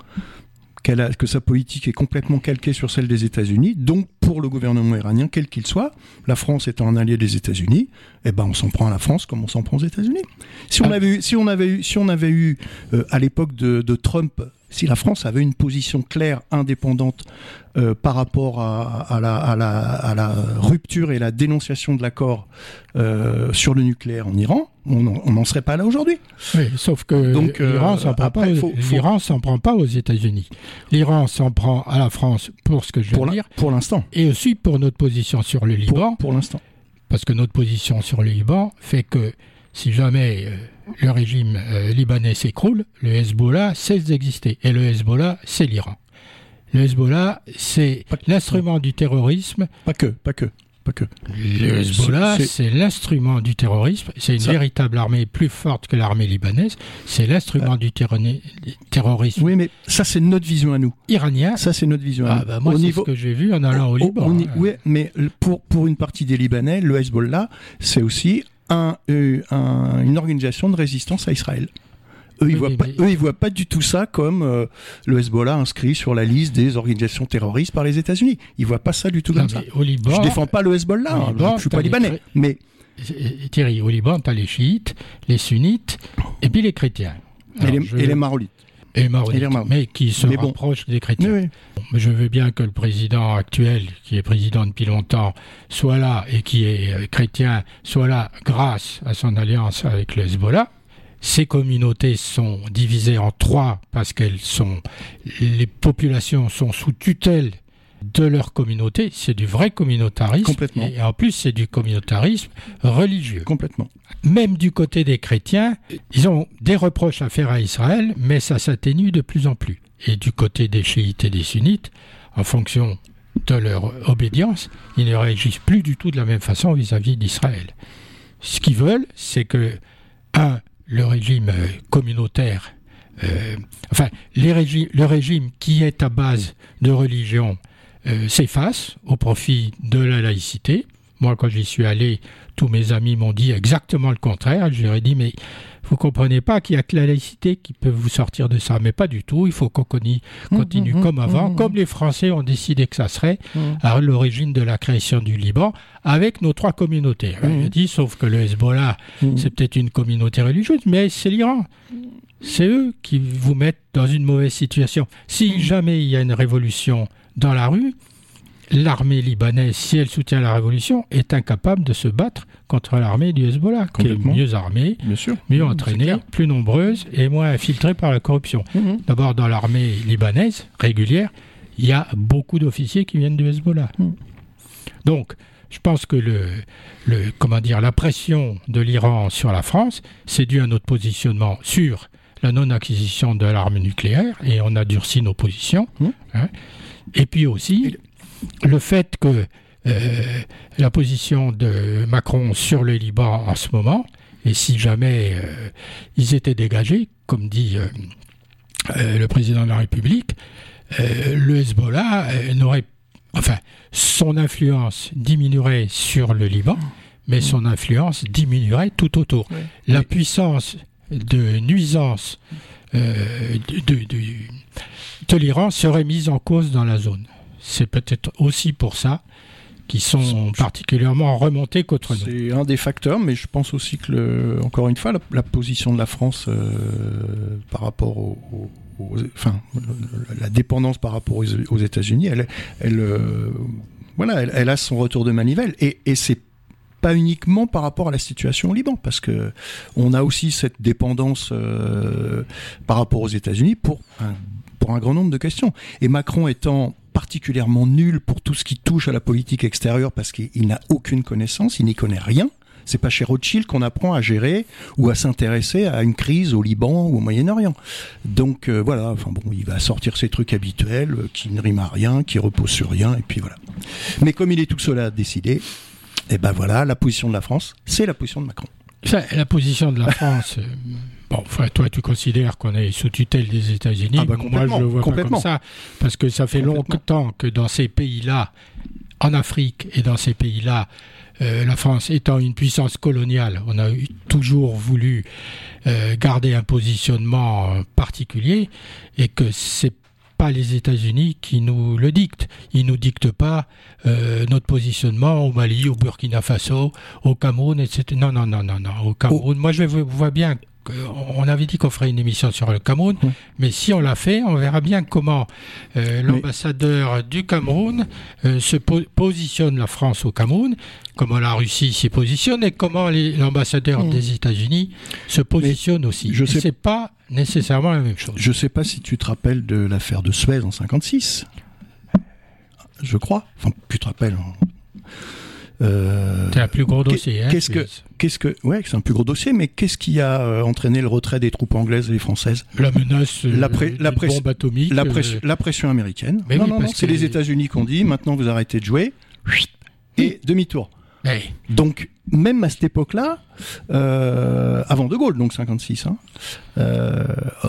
que sa politique est complètement calquée sur celle des États-Unis. Donc, pour le gouvernement iranien, quel qu'il soit, la France étant un allié des États-Unis, eh ben, on s'en prend à la France comme on s'en prend aux États-Unis. Si, on ah. avait eu, si on avait eu, si on avait eu euh, à l'époque de, de Trump si la France avait une position claire, indépendante euh, par rapport à, la, rupture et la dénonciation de l'accord euh, sur le nucléaire en Iran, on n'en serait pas là aujourd'hui. Oui, sauf que euh, l'Iran s'en prend, prend, pas aux États-Unis. L'Iran s'en prend à la France pour ce que je veux dire. pour l'instant. Et aussi pour notre position sur le Liban. Pour, l'instant. Parce que notre position sur le Liban fait que si jamais le régime euh, libanais s'écroule, le Hezbollah cesse d'exister. Et le Hezbollah, c'est l'Iran. Le Hezbollah, c'est l'instrument du terrorisme. Pas que, pas que. Pas que. Le Hezbollah, c'est l'instrument du terrorisme. C'est une véritable armée plus forte que l'armée libanaise. C'est l'instrument ah. du terrorisme. Oui, mais ça, c'est notre vision à nous. Iranien. Ça, c'est notre vision à ah, Bah, moi, c'est ce que j'ai vu en allant au, Liban. Hein. Oui, mais pour, pour une partie des Libanais, le Hezbollah, c'est aussi euh, un, une organisation de résistance à Israël. Eux, ils ne voient, pas, du tout ça comme euh, le Hezbollah inscrit sur la liste des organisations terroristes par les États-Unis. Ils voient pas ça du tout comme ça. Au Liban, je défends pas le Hezbollah, hein. je, ne suis pas libanais. Mais Thierry, au Liban, tu as les chiites, les sunnites et puis les chrétiens. et, les, marolites. Et, marolites, mais qui se rapprochent des chrétiens. Je veux bien que le président actuel, qui est président depuis longtemps, soit là et qui est euh, chrétien, soit là grâce à son alliance avec le Hezbollah. Ces communautés sont divisées en trois parce qu'elles sont, les populations sont sous tutelle de leur communauté. C'est du vrai communautarisme. Complètement. Et en plus, c'est du communautarisme religieux. Complètement. Même du côté des chrétiens, ils ont des reproches à faire à Israël, mais ça s'atténue de plus en plus. Et du côté des chiites et des sunnites, en fonction de leur obédience, ils ne réagissent plus du tout de la même façon vis-à-vis d'Israël. Ce qu'ils veulent, c'est que, un, le régime communautaire, euh, enfin, le régime qui est à base de religion euh, s'efface au profit de la laïcité. Moi, quand j'y suis allé, tous mes amis m'ont dit exactement le contraire. Je leur ai dit, mais vous comprenez pas qu'il n'y a que la laïcité qui peut vous sortir de ça. Mais pas du tout. Il faut qu'on continue mmh, mmh, comme mmh, avant, comme les Français ont décidé que ça serait à l'origine de la création du Liban, avec nos trois communautés. Je dis, sauf que le Hezbollah, c'est peut-être une communauté religieuse, mais c'est l'Iran. C'est eux qui vous mettent dans une mauvaise situation. Si jamais il y a une révolution dans la rue, l'armée libanaise, si elle soutient la révolution, est incapable de se battre contre l'armée du Hezbollah, qui est mieux armée, mieux entraînée, plus nombreuse et moins infiltrée par la corruption. Mhm. D'abord, dans l'armée libanaise régulière, il y a beaucoup d'officiers qui viennent du Hezbollah. Mm. Donc, je pense que le, le, comment dire, la pression de l'Iran sur la France, c'est dû à notre positionnement sur la non-acquisition de l'arme nucléaire, et on a durci nos positions. Hein. Et puis aussi, le fait que euh, la position de Macron sur le Liban en ce moment, et si jamais euh, ils étaient dégagés, comme dit euh, le président de la République, le Hezbollah n'aurait, enfin, son influence diminuerait sur le Liban, mais son influence diminuerait tout autour. Ouais. La puissance de nuisance de, de- l'Iran serait mise en cause dans la zone. C'est peut-être aussi pour ça qu'ils sont particulièrement remontés contre nous. C'est un des facteurs, mais je pense aussi que, le, encore une fois, la, la position de la France euh, par rapport au, enfin, la dépendance par rapport aux, aux États-Unis, elle, elle, euh, voilà, elle, elle a son retour de manivelle, et, et c'est pas uniquement par rapport à la situation au Liban, parce que on a aussi cette dépendance euh, par rapport aux États-Unis pour un, pour un grand nombre de questions. Et Macron étant particulièrement nul pour tout ce qui touche à la politique extérieure parce qu'il il n'a aucune connaissance, il n'y connaît rien. C'est pas chez Rothschild qu'on apprend à gérer ou à s'intéresser à une crise au Liban ou au Moyen-Orient. Donc euh, voilà, enfin bon, il va sortir ses trucs habituels euh, qui ne riment à rien, qui reposent sur rien, et puis voilà. Mais comme il est tout seul à décider, et ben voilà, la position de la France, c'est la position de Macron. La position de la France, euh, bon, enfin, toi tu considères qu'on est sous tutelle des États-Unis. Ah bah, Moi je le vois pas comme ça, parce que ça fait longtemps que dans ces pays-là, en Afrique et dans ces pays-là, euh, la France étant une puissance coloniale, on a toujours voulu euh, garder un positionnement euh, particulier et que c'est pas les États-Unis qui nous le dictent. Ils nous dictent pas euh, notre positionnement au Mali, au Burkina Faso, au Cameroun, etc. Non, non, non, non, non. Au Cameroun, moi je vois bien. Que- On avait dit qu'on ferait une émission sur le Cameroun, Oui. mais si on l'a fait, on verra bien comment euh, l'ambassadeur du Cameroun euh, se po- positionne la France au Cameroun, comment la Russie s'y positionne et comment l'ambassadeur des États-Unis se positionne aussi. je sais- pas nécessairement la même chose. Je sais pas si tu te rappelles de l'affaire de Suez en 56. Je crois. Enfin, tu te rappelles. hein. Euh, C'est un plus gros dossier. hein, qu'est-ce que-. Qu'est-ce que ouais, c'est un plus gros dossier, mais qu'est-ce qui a euh, entraîné le retrait des troupes anglaises et françaises? La menace euh, La pré- la bombe atomique. la, pression, la pression américaine. Mais non, oui, non, non, c'est les États-Unis qui ont dit maintenant vous arrêtez de jouer et demi-tour. Donc même à cette époque-là, euh, avant De Gaulle, donc 56, hein, euh,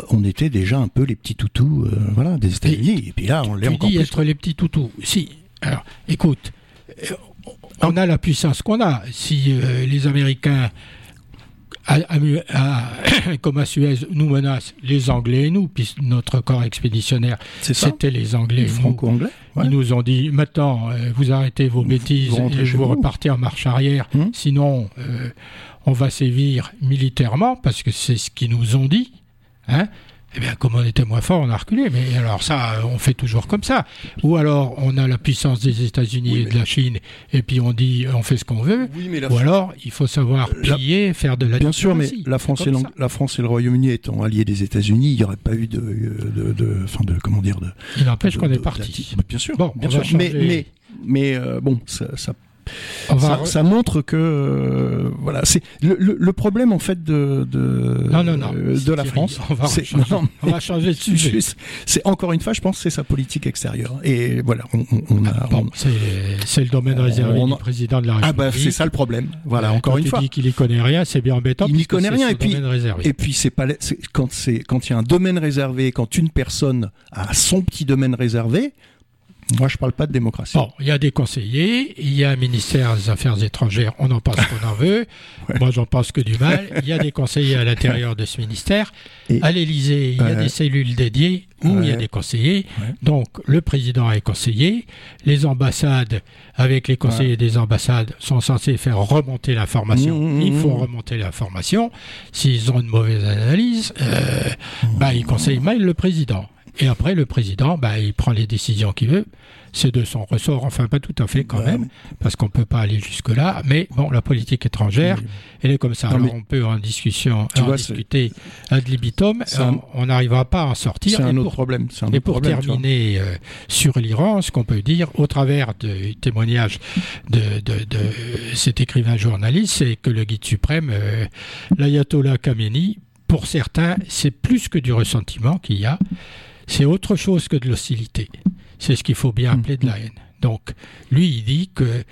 on était déjà un peu les petits toutous, euh, voilà, des États-Unis. Et puis là, on l'est tu encore dis plus. être les petits toutous. Si. Alors, écoute, on a la puissance qu'on a. Si euh, les Américains, à- à- à- <coughs> comme à Suez, nous menacent, les Anglais et nous, puisque notre corps expéditionnaire, c'était les Anglais nous. Franco-anglais. ouais. Ils nous ont dit maintenant, euh, vous arrêtez vos bêtises vous et vous vous. repartez en marche arrière. Hum. Sinon, euh, on va sévir militairement parce que c'est ce qu'ils nous ont dit. Hein eh bien, comme on était moins fort, on a reculé. Mais alors ça, euh, on fait toujours comme ça. Ou alors, on a la puissance des États-Unis Oui, et de la Chine, et puis on dit, on fait ce qu'on veut. Oui, mais la Ou alors, il faut savoir La- piller, faire de la Bien sûr, mais la France, et la France le Royaume-Uni étant alliés des États-Unis, il n'y aurait pas eu de, de, de, enfin de, comment dire, de. Il n'empêche qu'on est parti. de- Bien sûr, Bon, bien sûr. Mais, mais, mais euh, bon, ça, ça, re- ça montre que euh, voilà, c'est le, le, le problème en fait de de, Non, non, non. euh, de la France. On va, changer, <laughs> non, on va changer de <laughs> sujet. c'est encore une fois, je pense, que c'est sa politique extérieure. Et voilà, on, a. Bon, c'est le domaine réservé on du président de la ah République. bah c'est ça le problème. Voilà, Euh, encore quand une tu fois. dis qu'il y connaît rien, c'est bien embêtant. Il n'y connaît rien, et puis- réservé. Et puis c'est pas quand c'est quand il y a un domaine réservé, quand une personne a son petit domaine réservé. Moi, je parle pas de démocratie. Bon, il y a des conseillers, il y a un ministère des Affaires étrangères, on en pense qu'on en veut. <laughs> Ouais. Moi, j'en pense que du mal. Il y a des conseillers à l'intérieur de ce ministère. Et- À l'Élysée, il y a des cellules dédiées où il y a des conseillers. Donc, le président est conseiller. Les ambassades, avec les conseillers des ambassades, sont censés faire remonter l'information. Mmh, mmh, il faut mmh. remonter l'information. S'ils ont une mauvaise analyse, euh, bah, ils conseillent mal le président. Et après, le président, bah, il prend les décisions qu'il veut. C'est de son ressort, enfin pas tout à fait quand même, parce qu'on ne peut pas aller jusque-là. Mais bon, la politique étrangère, elle est comme ça. Alors on peut en, discussion, en discuter ad libitum, on n'arrivera pas à en sortir. C'est un autre problème. et pour terminer euh, sur l'Iran, ce qu'on peut dire au travers du témoignage de, cet écrivain journaliste, c'est que le guide suprême, euh, l'ayatollah Khamenei, pour certains, c'est plus que du ressentiment qu'il y a, c'est autre chose que de l'hostilité. C'est ce qu'il faut bien appeler de la haine. Donc, lui, il dit que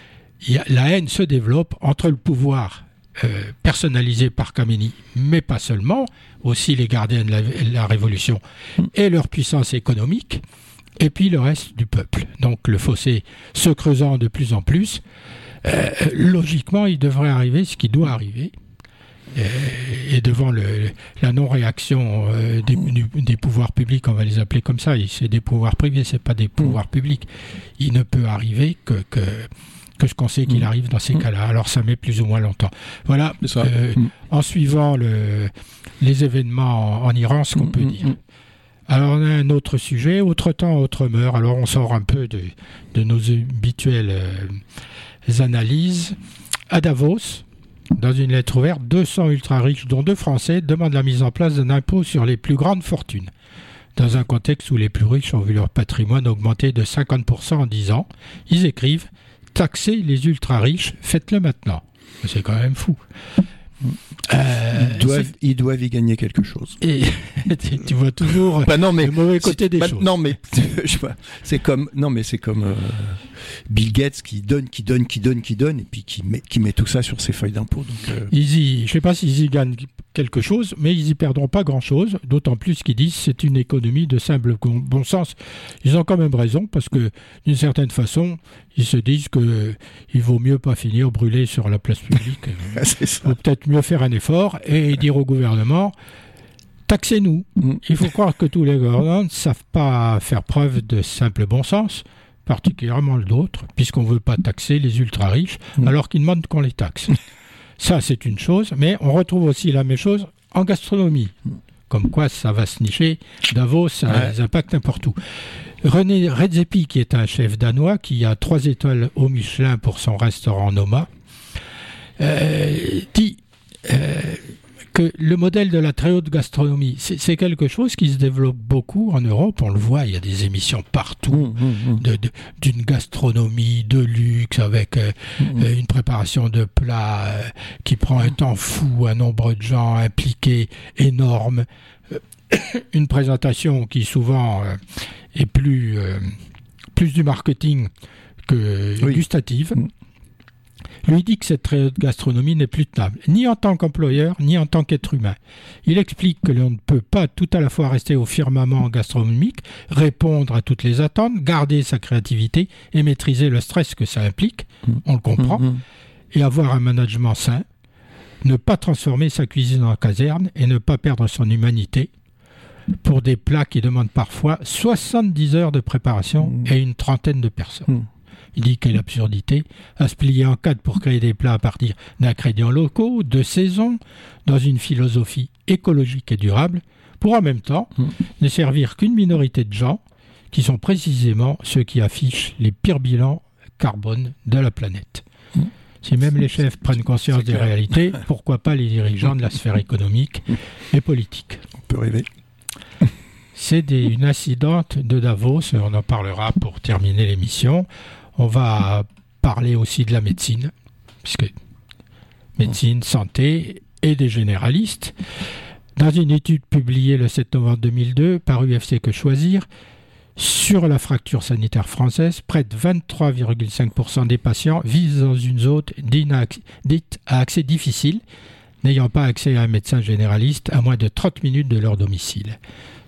la haine se développe entre le pouvoir euh, personnalisé par Khamenei, mais pas seulement, aussi les gardiens de la, révolution et leur puissance économique, et puis le reste du peuple. Donc le fossé se creusant de plus en plus, euh, logiquement, il devrait arriver ce qui doit arriver, et, devant la non-réaction euh, des, pouvoirs publics, on va les appeler comme ça, c'est des pouvoirs privés, c'est pas des pouvoirs mm. publics, il ne peut arriver que, que, ce qu'on sait qu'il mm. arrive dans ces mm. cas-là. Alors ça met plus ou moins longtemps. Voilà, euh, en suivant le, les événements en, Iran, ce qu'on peut dire. Alors on a un autre sujet, autre temps, autre meurt. Alors on sort un peu de, de nos habituelles euh, analyses. À Davos, dans une lettre ouverte, 200 ultra-riches, dont deux Français, demandent la mise en place d'un impôt sur les plus grandes fortunes. Dans un contexte où les plus riches ont vu leur patrimoine augmenter de 50% en 10 ans, ils écrivent Taxez les ultra-riches, faites-le maintenant. C'est quand même fou. Euh, ils, doivent, y gagner quelque chose. Et <laughs> tu vois toujours bah non, mais, le mauvais côté des bah choses. Non mais <laughs> c'est comme non mais c'est comme euh, Bill Gates qui donne, qui donne, qui donne, qui donne et puis qui met, qui met tout ça sur ses feuilles d'impôt. Euh... y, je sais pas s'ils y gagnent quelque chose, mais ils y perdront pas grand chose. D'autant plus qu'ils disent c'est une économie de simple bon sens. Ils ont quand même raison parce que d'une certaine façon ils se disent que il vaut mieux pas finir brûlé sur la place publique. <laughs> Faut peut-être mieux faire un effort et <laughs> dire au gouvernement taxez-nous. Mm. Il faut croire que tous les gouvernements ne savent pas faire preuve de simple bon sens, particulièrement d'autres, puisqu'on ne veut pas taxer les ultra-riches, mm. alors qu'ils demandent qu'on les taxe. <laughs> Ça, c'est une chose, mais on retrouve aussi la même chose en gastronomie. Mm. Comme quoi, ça va se nicher. Davos, ça a impact n'importe où. René Redzepi, qui est un chef danois, qui a trois étoiles au Michelin pour son restaurant Noma, euh, dit que le modèle de la très haute gastronomie, c'est quelque chose qui se développe beaucoup en Europe. On le voit, il y a des émissions partout mmh, mmh, mmh. d'une gastronomie de luxe avec euh, une préparation de plats qui prend un temps fou, un nombre de gens impliqués énorme, <coughs> une présentation qui souvent est plus, euh, plus du marketing que gustative. Lui dit que cette gastronomie n'est plus tenable, ni en tant qu'employeur, ni en tant qu'être humain. Il explique que l'on ne peut pas tout à la fois rester au firmament gastronomique, répondre à toutes les attentes, garder sa créativité et maîtriser le stress que ça implique, mm. on le comprend, mm, et avoir un management sain, ne pas transformer sa cuisine en caserne et ne pas perdre son humanité, pour des plats qui demandent parfois 70 heures de préparation et une trentaine de personnes. Il dit quelle absurdité à se plier en quatre pour créer des plats à partir d'ingrédients locaux, de saison, dans une philosophie écologique et durable, pour en même temps mmh. ne servir qu'une minorité de gens qui sont précisément ceux qui affichent les pires bilans carbone de la planète. Si même les chefs prennent conscience des réalités, <laughs> pourquoi pas les dirigeants de la sphère économique et politique? On peut rêver. C'est une incidente de Davos, on en parlera pour terminer l'émission. On va parler aussi de la médecine, puisque médecine, santé et des généralistes. Dans une étude publiée le 7 novembre 2002 par UFC Que Choisir, sur la fracture sanitaire française, près de 23,5% des patients vivent dans une zone dite à accès difficile, n'ayant pas accès à un médecin généraliste à moins de 30 minutes de leur domicile.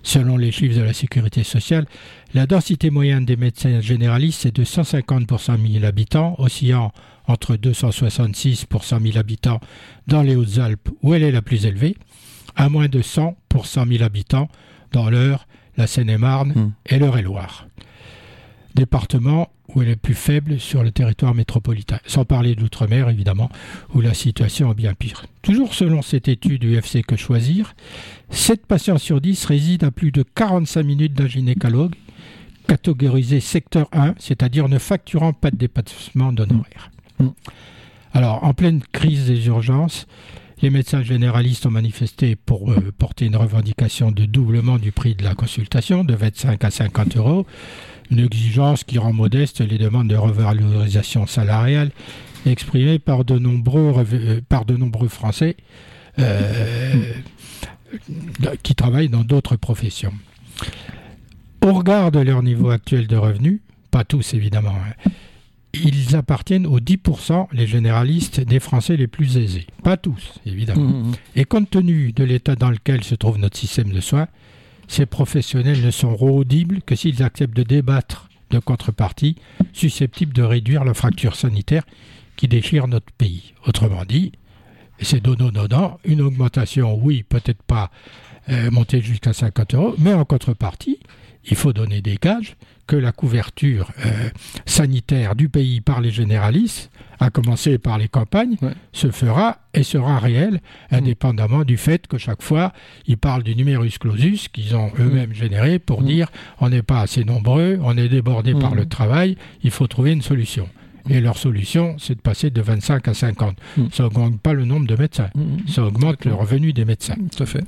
Selon les chiffres de la sécurité sociale, la densité moyenne des médecins généralistes est de 150 pour 100 000 habitants, oscillant entre 266 pour 100 000 habitants dans les Hautes-Alpes où elle est la plus élevée, à moins de 100 pour 100 000 habitants dans l'Eure, la Seine-et-Marne hmm. et l'Eure-et-Loire. Département où elle est plus faible sur le territoire métropolitain, sans parler de l'outre-mer évidemment, où la situation est bien pire. Toujours selon cette étude UFC Que Choisir, 7 patients sur 10 résident à plus de 45 minutes d'un gynécologue, catégorisé secteur 1, c'est-à-dire ne facturant pas de dépassement d'honoraires. Mm. Alors, en pleine crise des urgences, les médecins généralistes ont manifesté pour euh, porter une revendication de doublement du prix de la consultation, de 25 à 50 euros, une exigence qui rend modeste les demandes de revalorisation salariale exprimées par de nombreux, euh, par de nombreux Français euh, qui travaillent dans d'autres professions. Au regard de leur niveau actuel de revenus, pas tous évidemment, hein, ils appartiennent aux 10%, les généralistes, des Français les plus aisés. Pas tous, évidemment. Mmh, mmh. Et compte tenu de l'état dans lequel se trouve notre système de soins, ces professionnels ne sont audibles que s'ils acceptent de débattre de contreparties susceptibles de réduire la fracture sanitaire qui déchire notre pays. Autrement dit, c'est donnant-donnant, une augmentation, oui, peut-être pas euh, monter jusqu'à 50 euros, mais en contrepartie, il faut donner des gages que la couverture euh, sanitaire du pays par les généralistes, à commencer par les campagnes, se fera et sera réelle, mm. indépendamment du fait que chaque fois, ils parlent du numerus clausus qu'ils ont eux-mêmes mm. généré pour mm. dire on n'est pas assez nombreux, on est débordé par le travail, il faut trouver une solution. Et leur solution, c'est de passer de 25 à 50. Ça n'augmente pas le nombre de médecins, ça augmente le revenu des médecins. Tout à fait.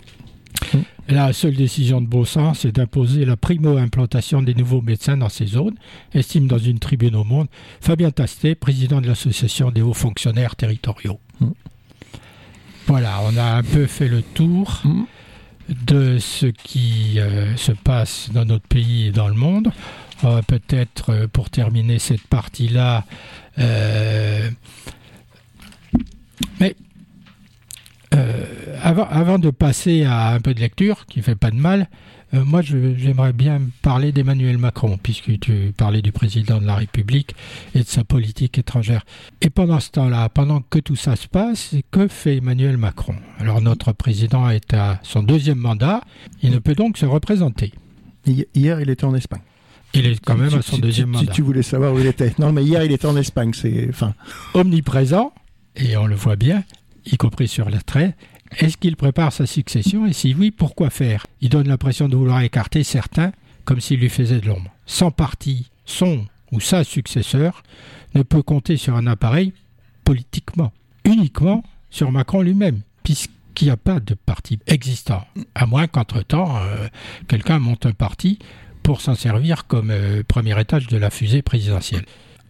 La seule décision de bon sens est d'imposer la primo-implantation des nouveaux médecins dans ces zones, estime dans une tribune au Monde Fabien Tastet, président de l'Association des hauts fonctionnaires territoriaux. Mm. Voilà, on a un peu fait le tour mm. de ce qui euh, se passe dans notre pays et dans le monde. Peut-être euh, pour terminer cette partie-là, euh, mais euh, avant, de passer à un peu de lecture, qui fait pas de mal, euh, moi j'aimerais bien parler d'Emmanuel Macron, puisque tu parlais du président de la République et de sa politique étrangère. Et pendant ce temps-là, pendant que tout ça se passe, que fait Emmanuel Macron? Alors notre président est à son deuxième mandat, il ne peut donc se représenter. Hier, il était en Espagne. Il est quand même à son deuxième mandat. Si tu voulais savoir où il était. Non, mais hier, il était en Espagne. C'est, enfin... Omniprésent, et on le voit bien, y compris sur la traite, est-ce qu'il prépare sa succession Et si oui, pourquoi faire? Il donne l'impression de vouloir écarter certains comme s'il lui faisait de l'ombre. Sans parti, son ou sa successeur ne peut compter sur un appareil politiquement, uniquement sur Macron lui-même, puisqu'il n'y a pas de parti existant, à moins qu'entre-temps, euh, quelqu'un monte un parti pour s'en servir comme euh, premier étage de la fusée présidentielle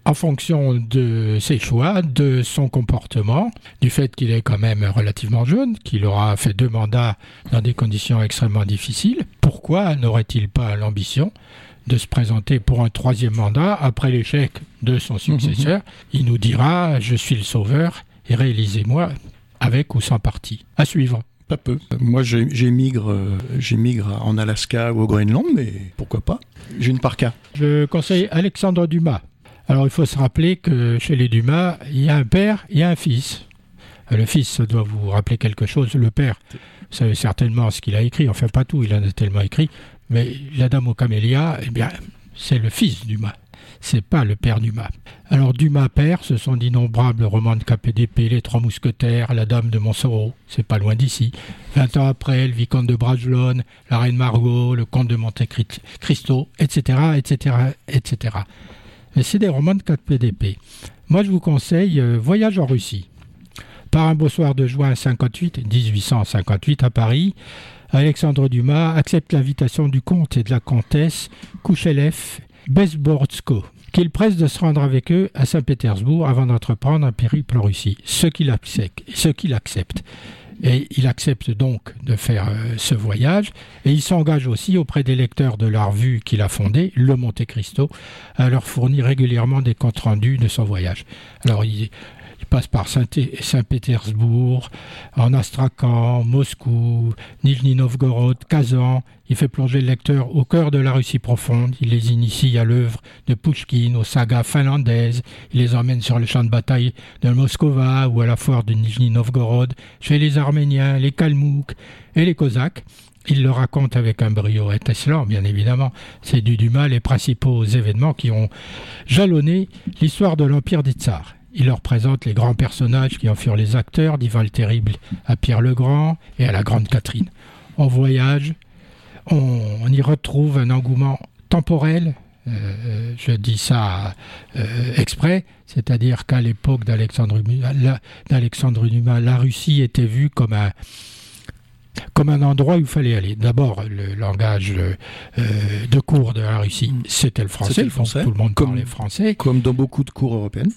en fonction de ses choix, de son comportement, du fait qu'il est quand même relativement jeune, qu'il aura fait deux mandats dans des conditions extrêmement difficiles, pourquoi n'aurait-il pas l'ambition de se présenter pour un troisième mandat après l'échec de son successeur? Il nous dira Je suis le sauveur et réalisez-moi avec ou sans parti. À suivre. Pas peu. Moi, j'émigre, j'émigre en Alaska ou au Groenland, mais pourquoi pas? J'ai une parka. Je conseille Alexandre Dumas. Alors il faut se rappeler que chez les Dumas, il y a un père, il y a un fils. Euh, le fils, ça doit vous rappeler quelque chose. Le père, vous savez certainement ce qu'il a écrit. Enfin, pas tout, il en a tellement écrit. Mais la dame aux camélias, eh bien, c'est le fils Dumas. C'est pas le père Dumas. Alors, Dumas père, ce sont d'innombrables romans de KPDP, Les Trois Mousquetaires, La Dame de Montsoreau, c'est pas loin d'ici. Vingt ans après, Le Vicomte de Bragelonne, La Reine Margot, Le Comte de Monte Cristo, etc., etc., etc c'est des romans de 4 PDP. Moi, je vous conseille euh, Voyage en Russie. Par un beau soir de juin 58, 1858 à Paris, Alexandre Dumas accepte l'invitation du comte et de la comtesse Kouchelev Bezbortsko, qu'il presse de se rendre avec eux à Saint-Pétersbourg avant d'entreprendre un périple en Russie. Ce qu'il accepte. Et il accepte donc de faire euh, ce voyage et il s'engage aussi auprès des lecteurs de la revue qu'il a fondée, Le Monte Cristo, à leur fournir régulièrement des comptes rendus de son voyage. Alors il, passe par Saint-Pétersbourg, en Astrakhan, Moscou, Nijni Novgorod, Kazan. Il fait plonger le lecteur au cœur de la Russie profonde. Il les initie à l'œuvre de Pushkin, aux sagas finlandaises. Il les emmène sur le champ de bataille de Moskova ou à la foire de Nijni Novgorod, chez les Arméniens, les Kalmouks et les Cosaques. Il le raconte avec un brio étincelant, bien évidemment. C'est du Dumas les principaux événements qui ont jalonné l'histoire de l'Empire des Tsars. Il leur présente les grands personnages qui en furent les acteurs, d'Ivan le Terrible à Pierre le Grand et à la Grande Catherine. En voyage, on, y retrouve un engouement temporel, euh, je dis ça euh, exprès, c'est-à-dire qu'à l'époque d'Alexandre Dumas, la Russie était vue comme un, comme un endroit où il fallait aller. D'abord, le langage euh, de cours de la Russie, mm. c'était le français. Le français. Tout le monde comme, parlait français. Comme dans beaucoup de cours européennes.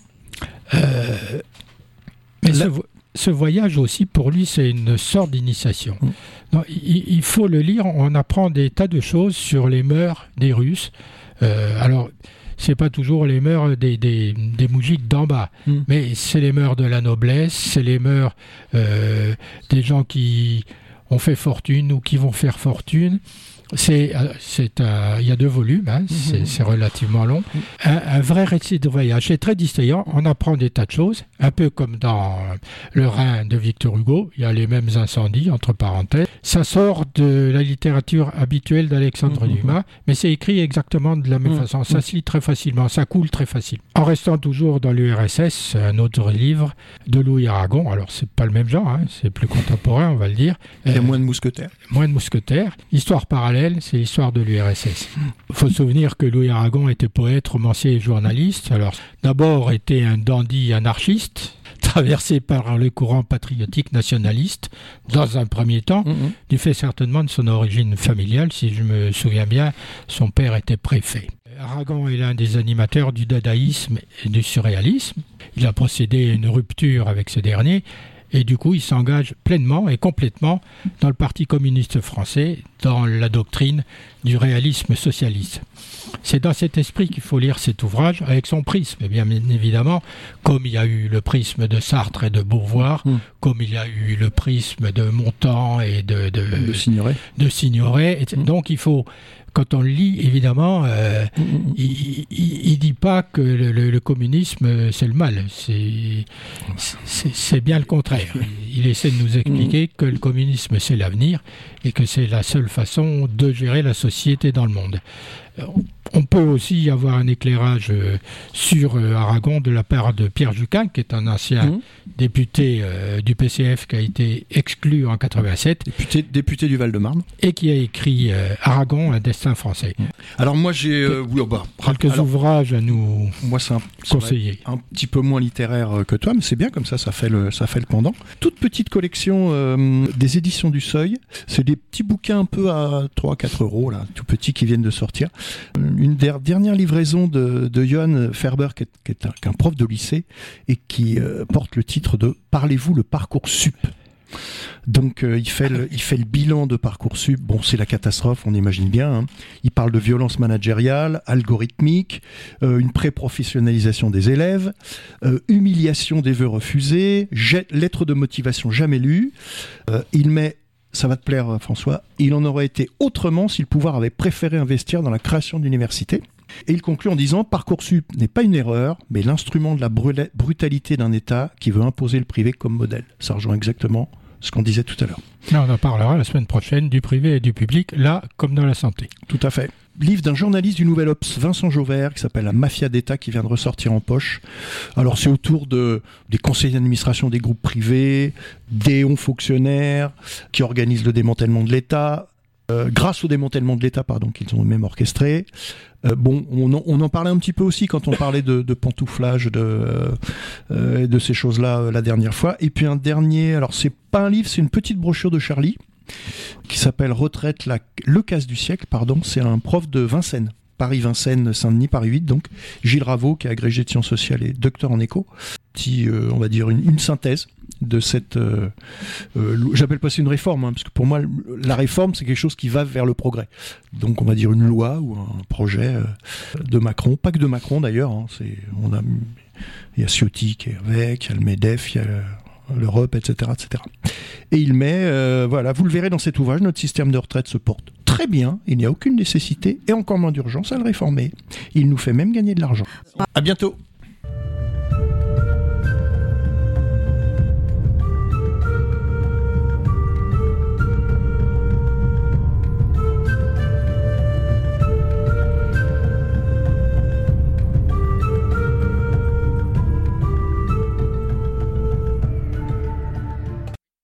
Mais ce, voyage aussi, pour lui, c'est une sorte d'initiation. Mm. Il, faut le lire, on apprend des tas de choses sur les mœurs des Russes. Euh, alors, c'est pas toujours les mœurs des, des, des moujiks d'en bas, hmm. mais c'est les mœurs de la noblesse, c'est les mœurs euh, des gens qui ont fait fortune ou qui vont faire fortune. C'est, euh, c'est il y a deux volumes, hein, mhm. c'est, relativement long. Un, vrai récit de voyage, c'est très distrayant. On apprend des tas de choses, un peu comme dans Le Rhin de Victor Hugo. Il y a les mêmes incendies entre parenthèses. Ça sort de la littérature habituelle d'Alexandre mhm. Dumas, mais c'est écrit exactement de la même mhm. façon. Ça se lit très facilement, ça coule très facilement. En restant toujours dans l'URSS, un autre livre de Louis Aragon. Alors c'est pas le même genre, hein, c'est plus contemporain, on va le dire. Il y a moins de mousquetaires. Moins de mousquetaires. Histoire parallèle c'est l'histoire de l'URSS. Il faut se souvenir que Louis Aragon était poète, romancier et journaliste. Alors, d'abord était un dandy anarchiste, <laughs> traversé par le courant patriotique nationaliste, dans un premier temps, mm-hmm. du fait certainement de son origine familiale. Si je me souviens bien, son père était préfet. Aragon est l'un des animateurs du dadaïsme et du surréalisme. Il a procédé à une rupture avec ce dernier et du coup, il s'engage pleinement et complètement dans le Parti communiste français, dans la doctrine du réalisme socialiste. C'est dans cet esprit qu'il faut lire cet ouvrage, avec son prisme, bien évidemment, comme il y a eu le prisme de Sartre et de Beauvoir, hmm. comme il y a eu le prisme de Montand et de, de, de Signoret. De Signoret. Hmm. Donc il faut quand on lit, évidemment, euh, il ne dit pas que le, communisme, c'est le mal. C'est bien le contraire. Il essaie de nous expliquer que le communisme, c'est l'avenir et que c'est la seule façon de gérer la société dans le monde. On peut aussi avoir un éclairage euh, sur euh, Aragon de la part de Pierre Juquin, qui est un ancien mmh. député euh, du PCF qui a été exclu en 87. Député, député du Val-de-Marne. Et qui a écrit Aragon, un destin français. Mmh. Alors moi j'ai bah, quelques ouvrages à nous moi, un, conseiller. Un petit peu moins littéraire que toi, mais c'est bien comme ça, ça fait le, ça fait le pendant. Toute petite collection des éditions du Seuil. C'est des petits bouquins un peu à 3-4 euros, là, tout petits qui viennent de sortir une dernière livraison de, de Johan Ferber, qui est, un, prof de lycée, et qui euh, porte le titre de Parlez-vous le parcours sup donc euh, il, fait le, bilan de Parcoursup. Bon, c'est la catastrophe, on imagine bien. Hein. Il parle de violence managériale, algorithmique, euh, une pré-professionnalisation des élèves, humiliation des vœux refusés, lettre de motivation jamais lue. il met ça va te plaire François, il en aurait été autrement si le pouvoir avait préféré investir dans la création d'universités. Et il conclut en disant Parcoursup n'est pas une erreur, mais l'instrument de la brutalité d'un État qui veut imposer le privé comme modèle. Ça rejoint exactement ce qu'on disait tout à l'heure. On en parlera la semaine prochaine du privé et du public, là comme dans la santé. Tout à fait livre d'un journaliste du Nouvel Ops, Vincent Jauvert, qui s'appelle La Mafia d'État, qui vient de ressortir en poche. Alors c'est autour de, des conseils d'administration des groupes privés, des hauts fonctionnaires qui organisent le démantèlement de l'État, euh, grâce au démantèlement de l'État, pardon, qu'ils ont même orchestré. Euh, bon, on en, parlait un petit peu aussi quand on parlait de, pantouflage, de, euh, de ces choses-là la dernière fois. Et puis un dernier, alors c'est pas un livre, c'est une petite brochure de Charlie qui s'appelle Retraite, le casse du siècle, pardon. C'est un prof de Vincennes. Paris-Vincennes, Saint-Denis, Paris 8, donc Gilles Raveau, qui est agrégé de sciences sociales et docteur en éco, petit, euh, on va dire une, synthèse de cette. Euh, euh, j'appelle pas ça une réforme, hein, parce que pour moi, la réforme, c'est quelque chose qui va vers le progrès. Donc, on va dire une loi ou un projet de Macron, pas que de Macron d'ailleurs. Hein, on a, il y a Ciotti qui est avec, il y a le Medef, il y a l'Europe, etc., etc. Et il met, euh, voilà, vous le verrez dans cet ouvrage, notre système de retraite se porte très bien, il n'y a aucune nécessité et encore moins d'urgence à le réformer. Il nous fait même gagner de l'argent. À bientôt.